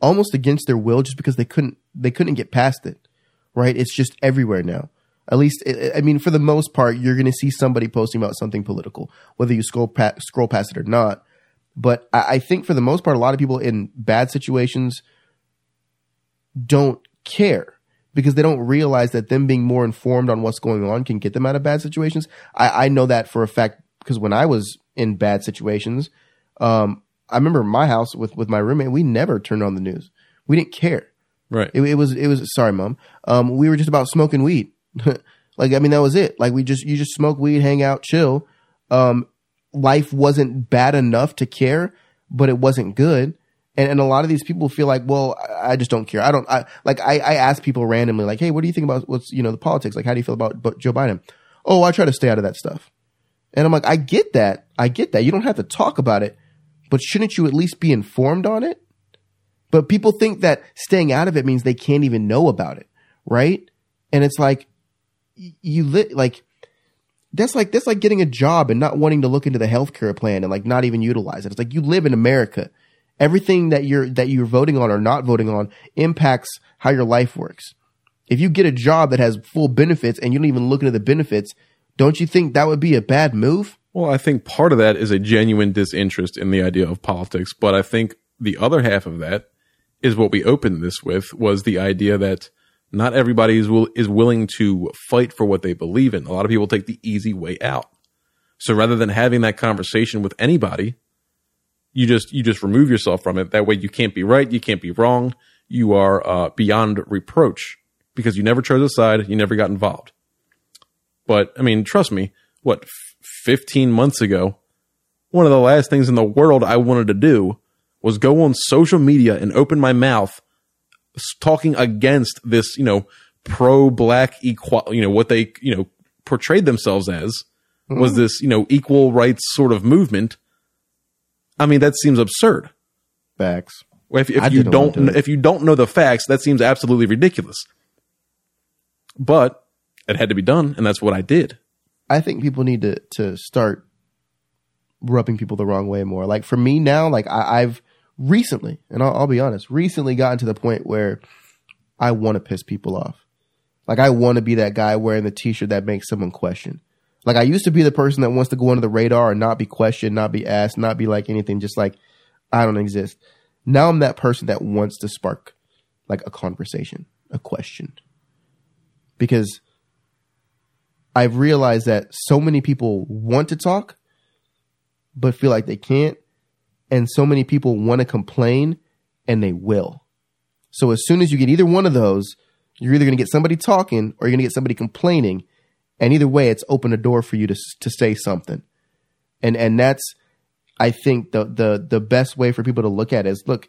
almost against their will just because they couldn't they couldn't get past it. Right? It's just everywhere now. At least, I mean, for the most part, you're going to see somebody posting about something political, whether you scroll pa- scroll past it or not. But I, I think for the most part, a lot of people in bad situations don't care because they don't realize that them being more informed on what's going on can get them out of bad situations. I, I know that for a fact because when I was in bad situations, um, I remember my house with with my roommate. We never turned on the news. We didn't care. Right. It, it was it was sorry, mom. Um, we were just about smoking weed. like I mean, that was it. Like we just you just smoke weed, hang out, chill. Um, life wasn't bad enough to care, but it wasn't good. And and a lot of these people feel like, well, I, I just don't care. I don't. I like I I ask people randomly, like, hey, what do you think about what's you know the politics? Like, how do you feel about Joe Biden? Oh, I try to stay out of that stuff. And I'm like, I get that. I get that. You don't have to talk about it, but shouldn't you at least be informed on it? But people think that staying out of it means they can't even know about it, right? And it's like you li- like that's like that's like getting a job and not wanting to look into the healthcare plan and like not even utilize it. It's like you live in America. Everything that you're that you're voting on or not voting on impacts how your life works. If you get a job that has full benefits and you don't even look into the benefits, don't you think that would be a bad move? Well, I think part of that is a genuine disinterest in the idea of politics, but I think the other half of that is what we opened this with was the idea that not everybody is will, is willing to fight for what they believe in. A lot of people take the easy way out. So rather than having that conversation with anybody, you just you just remove yourself from it. That way, you can't be right, you can't be wrong. You are uh, beyond reproach because you never chose a side, you never got involved. But I mean, trust me, what f- 15 months ago, one of the last things in the world I wanted to do was go on social media and open my mouth talking against this, you know, pro black equal, you know, what they, you know, portrayed themselves as mm-hmm. was this, you know, equal rights sort of movement. I mean, that seems absurd. Facts. If, if you don't, do if you don't know the facts, that seems absolutely ridiculous. But it had to be done, and that's what I did. I think people need to to start rubbing people the wrong way more. Like for me now, like I, I've recently, and I'll, I'll be honest, recently gotten to the point where I want to piss people off. Like I want to be that guy wearing the t-shirt that makes someone question. Like I used to be the person that wants to go under the radar and not be questioned, not be asked, not be like anything, just like I don't exist. Now I'm that person that wants to spark like a conversation, a question. Because I've realized that so many people want to talk, but feel like they can't. And so many people want to complain and they will. So as soon as you get either one of those, you're either going to get somebody talking or you're going to get somebody complaining. And either way, it's opened a door for you to, to say something. And, and that's, I think the, the, the best way for people to look at it is look,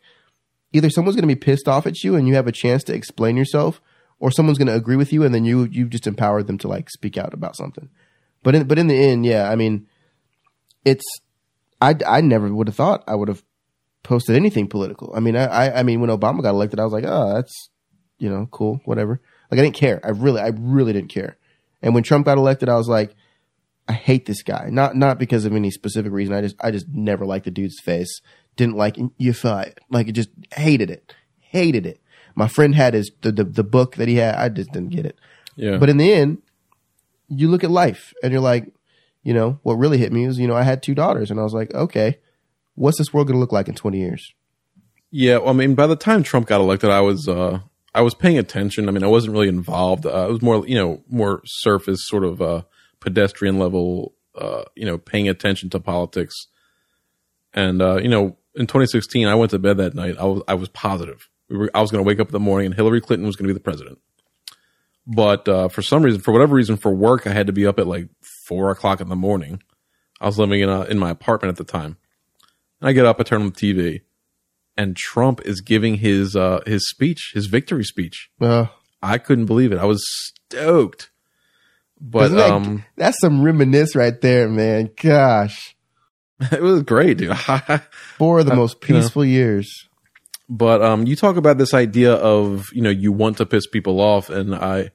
either someone's going to be pissed off at you and you have a chance to explain yourself or someone's going to agree with you and then you you've just empowered them to like speak out about something but in but in the end yeah i mean it's i i never would have thought i would have posted anything political. I mean I, I i mean when obama got elected i was like oh that's you know cool whatever. Like i didn't care. I really i really didn't care. And when trump got elected i was like i hate this guy. Not not because of any specific reason. I just i just never liked the dude's face. Didn't like you fight like it just hated it. Hated it. My friend had his the, the the book that he had. I just didn't get it. Yeah. But in the end, you look at life and you're like, you know, what really hit me was, you know, I had two daughters and I was like, okay, what's this world going to look like in 20 years? Yeah, well, I mean, by the time Trump got elected, I was uh, I was paying attention. I mean, I wasn't really involved. Uh, it was more, you know, more surface sort of uh, pedestrian level, uh, you know, paying attention to politics. And uh, you know, in 2016, I went to bed that night. I was I was positive we were I was going to wake up in the morning and Hillary Clinton was going to be the president. But uh, for some reason, for whatever reason, for work, I had to be up at like four o'clock in the morning. I was living in a, in my apartment at the time. And I get up, I turn on the TV, and Trump is giving his uh, his speech, his victory speech. Uh, I couldn't believe it. I was stoked. But that- um, that's some reminisce right there, man. Gosh, it was great, dude. four of the most you know. peaceful years. but um, you talk about this idea of you know you want to piss people off, and I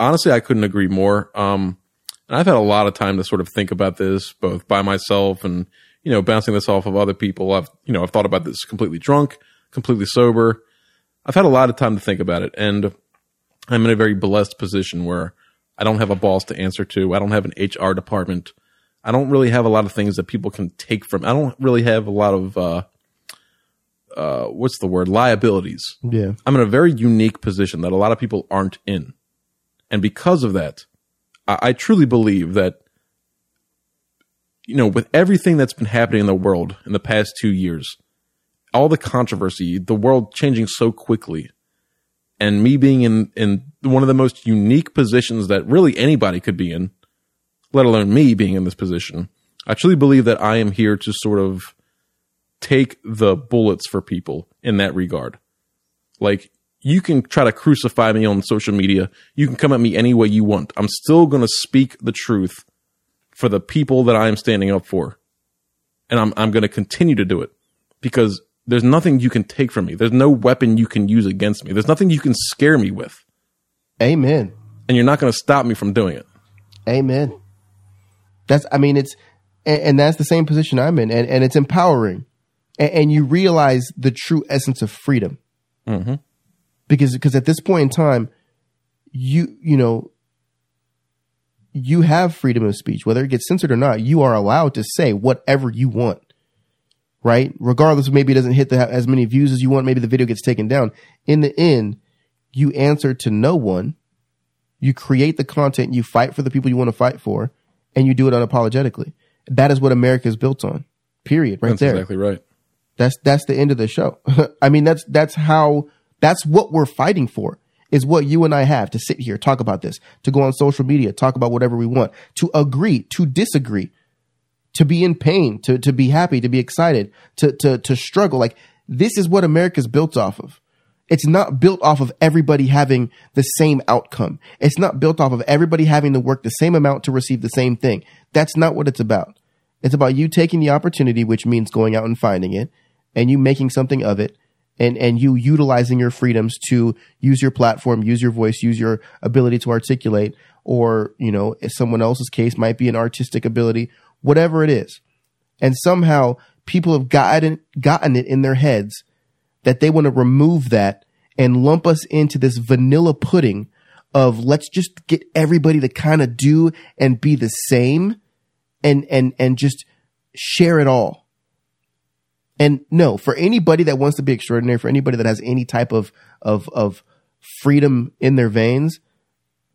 honestly I couldn't agree more. Um, and I've had a lot of time to sort of think about this, both by myself and you know bouncing this off of other people. I've you know I've thought about this completely drunk, completely sober. I've had a lot of time to think about it, and I'm in a very blessed position where I don't have a boss to answer to. I don't have an HR department. I don't really have a lot of things that people can take from. I don't really have a lot of uh, uh, what's the word liabilities. Yeah. I'm in a very unique position that a lot of people aren't in, and because of that, I, truly believe that you know with everything that's been happening in the world in the past two years, all the controversy, the world changing so quickly, and me being in in one of the most unique positions that really anybody could be in, let alone me being in this position. I truly believe that I am here to sort of take the bullets for people in that regard. Like you can try to crucify me on social media. You can come at me any way you want. I'm still going to speak the truth for the people that I am standing up for. And I'm I'm going to continue to do it because there's nothing you can take from me. There's no weapon you can use against me. There's nothing you can scare me with. Amen. And you're not going to stop me from doing it. Amen. That's, I mean, it's, and, and that's the same position I'm in, and, and it's empowering. And, and you realize the true essence of freedom. Mm-hmm. Because, because at this point in time, you, you know, you have freedom of speech, whether it gets censored or not. You are allowed to say whatever you want, right? Regardless of maybe it doesn't hit the, as many views as you want. Maybe the video gets taken down. In the end, you answer to no one. You create the content. You fight for the people you want to fight for, and you do it unapologetically. That is what America is built on. Period. Right That's there. exactly right. That's that's the end of the show. I mean, that's that's how that's what we're fighting for. Is what you and I have to sit here, talk about this, to go on social media, talk about whatever we want, to agree, to disagree, to be in pain, to to be happy, to be excited, to to to struggle. Like this is what America's built off of. It's not built off of everybody having the same outcome. It's not built off of everybody having to work the same amount to receive the same thing. That's not what it's about. It's about you taking the opportunity, which means going out and finding it, and you making something of it, and and you utilizing your freedoms to use your platform, use your voice, use your ability to articulate, or you know, someone else's case might be an artistic ability, whatever it is. And somehow people have gotten gotten it in their heads that they want to remove that and lump us into this vanilla pudding of let's just get everybody to kind of do and be the same and and and just share it all. And no, for anybody that wants to be extraordinary, for anybody that has any type of of of freedom in their veins,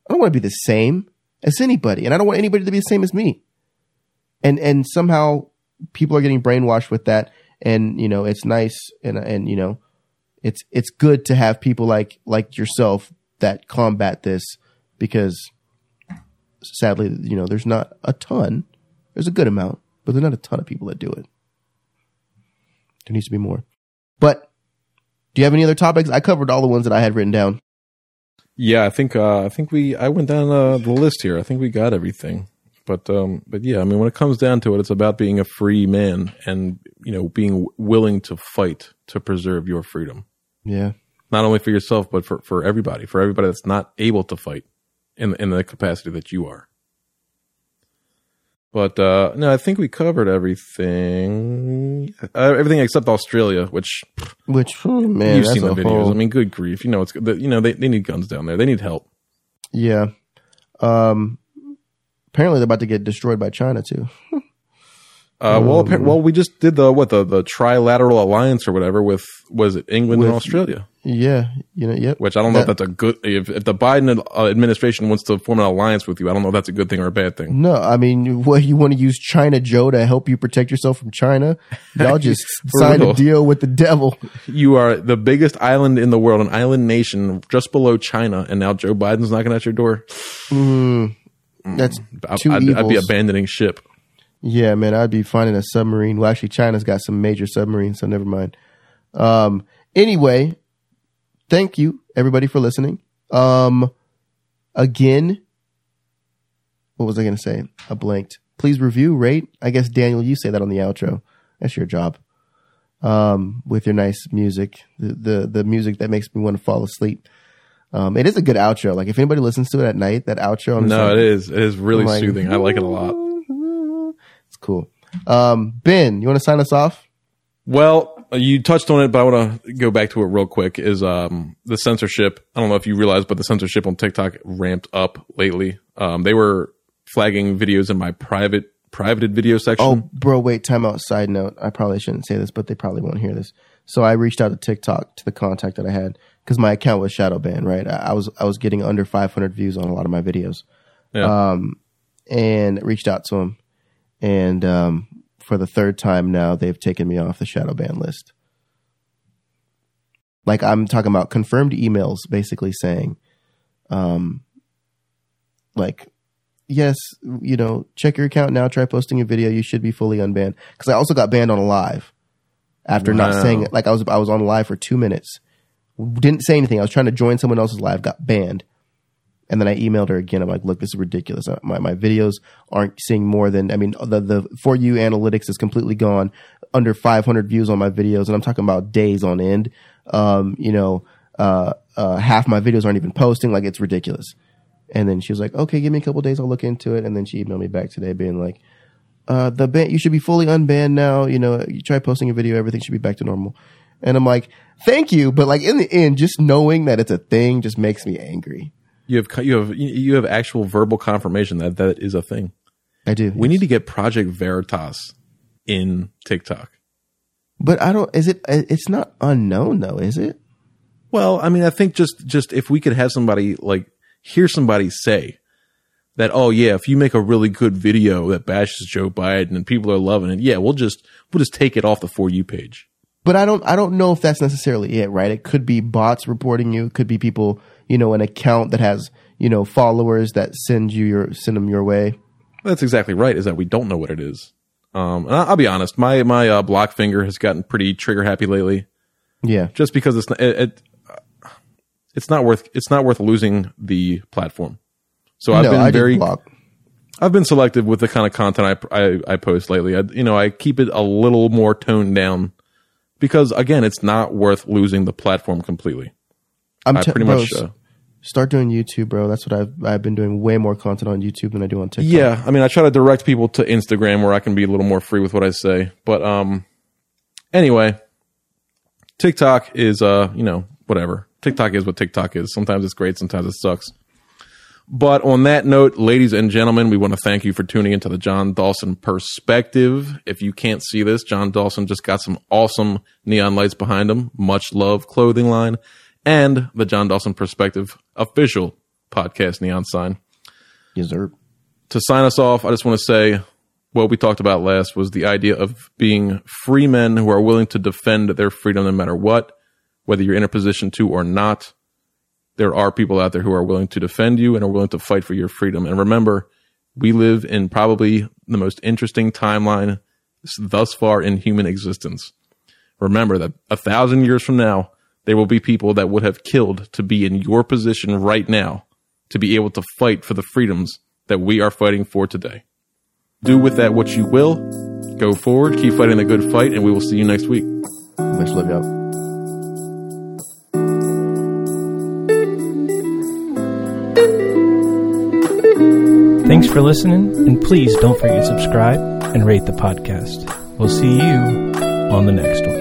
I don't want to be the same as anybody, and I don't want anybody to be the same as me. And and somehow people are getting brainwashed with that, and you know it's nice, and and you know it's it's good to have people like like yourself that combat this because sadly, you know, there's not a ton. There's a good amount, but there's not a ton of people that do it. There needs to be more. But do you have any other topics? I covered all the ones that I had written down. Yeah, I think uh, I think we I went down uh, the list here. I think we got everything. But um, but yeah, I mean, when it comes down to it, it's about being a free man and you know being willing to fight to preserve your freedom, Yeah. not only for yourself but for for everybody, for everybody that's not able to fight in in the capacity that you are. But uh, no, I think we covered everything, uh, everything except Australia, which Which oh, man, you've seen the videos. whole- I mean, good grief, you know it's you know they they need guns down there. They need help. yeah. Um. Apparently, they're about to get destroyed by China too. Uh, Um, well, appar- well, we just did the what the the trilateral alliance or whatever with was it England and Australia, Yeah. You know. Yep. which I don't know That- if that's a good if if the Biden uh, administration wants to form an alliance with you, I don't know if that's a good thing or a bad thing. No, I mean, what you want to use China Joe to help you protect yourself from China? Y'all just signed a deal with the devil. You are the biggest island in the world, an island nation just below China, and now Joe Biden's knocking at your door. That's I- two I'd, I'd be abandoning ship. Yeah, man, I'd be finding a submarine. Well, actually, China's got some major submarines, so never mind. Um, anyway, thank you everybody for listening. Um, again, what was I going to say? I blanked. Please review, rate. I guess Daniel, you say that on the outro. That's your job. Um, with your nice music, the the, the music that makes me want to fall asleep. Um, it is a good outro. Like if anybody listens to it at night, that outro. I'm No, like, it is. It is really I'm like, soothing. I like it a lot. Cool. Um, ben, you want to sign us off? Well, you touched on it, but I want to go back to it real quick. Is um, the censorship? I don't know if you realize, but the censorship on TikTok ramped up lately. Um, they were flagging videos in my private privated video section. Oh, bro, wait, time out. Side note. I probably shouldn't say this, but they probably won't hear this. So I reached out to TikTok to the contact that I had because my account was shadow banned, right? I, I was I was getting under 500 views on a lot of my videos, yeah. um, and reached out to them, and um, for the third time now, they've taken me off the shadow ban list. Like I'm talking about confirmed emails, basically saying, um, like yes, you know, check your account now. Try posting a video. You should be fully unbanned. Because I also got banned on a live after not saying it. Like I was, I was on live for two minutes, didn't say anything. I was trying to join someone else's live, got banned, and then I emailed her again. I'm like, look, this is ridiculous. Uh, My my videos aren't seeing more than. I mean, the the for you analytics is completely gone. Under 500 views on my videos, and I'm talking about days on end. Um, you know, uh, uh, half my videos aren't even posting. Like it's ridiculous. And then she was like, okay, give me a couple days. I'll look into it. And then she emailed me back today being like, uh, the ban, you should be fully unbanned now. You know, you try posting a video, everything should be back to normal. And I'm like, thank you. But like in the end, just knowing that it's a thing just makes me angry. You have you have you have actual verbal confirmation that that is a thing. I do. We need to get Project Veritas in TikTok. but I don't, is it, it's not unknown though, is it? Well, I mean, I think just just if we could have somebody like hear somebody say that, oh yeah, if you make a really good video that bashes Joe Biden and people are loving it, yeah, we'll just we'll just take it off the for you page. But I don't, I don't know if that's necessarily it, right? It could be bots reporting you. It could be people, you know, an account that has, you know, followers that send you your, send them your way. That's exactly right. Is that we don't know what it is. Um, and I'll be honest, my my uh, block finger has gotten pretty trigger happy lately, Yeah. just because it's not, it, it it's not worth it's not worth losing the platform. So I've no, been I very block. I've been selective with the kind of content I, I, I post lately. I, you know, I keep it a little more toned down because again, it's not worth losing the platform completely. I'm I pretty bro, much, uh, start doing YouTube, bro. That's what I've I've been doing way more content on YouTube than I do on TikTok. yeah. I mean, I try to direct people to Instagram where I can be a little more free with what I say. But um, anyway, TikTok is uh, you know, whatever. TikTok is what TikTok is. Sometimes it's great, sometimes it sucks. But on that note, ladies and gentlemen, we want to thank you for tuning into the Jon Dawson perspective. If you can't see this, Jon Dawson just got some awesome neon lights behind him, much love clothing line, and the Jon Dawson perspective official podcast neon sign. Yes, sir. To sign us off, I just want to say what we talked about last was the idea of being free men who are willing to defend their freedom no matter what, whether you're in a position to or not there are people out there who are willing to defend you and are willing to fight for your freedom. And remember, we live in probably the most interesting timeline thus far in human existence. Remember that a thousand years from now, there will be people that would have killed to be in your position right now to be able to fight for the freedoms that we are fighting for today. Do with that what you will. Go forward, keep fighting the good fight, and we will see you next week. Much love, y'all. Thanks for listening, and please don't forget to subscribe and rate the podcast. We'll see you on the next one.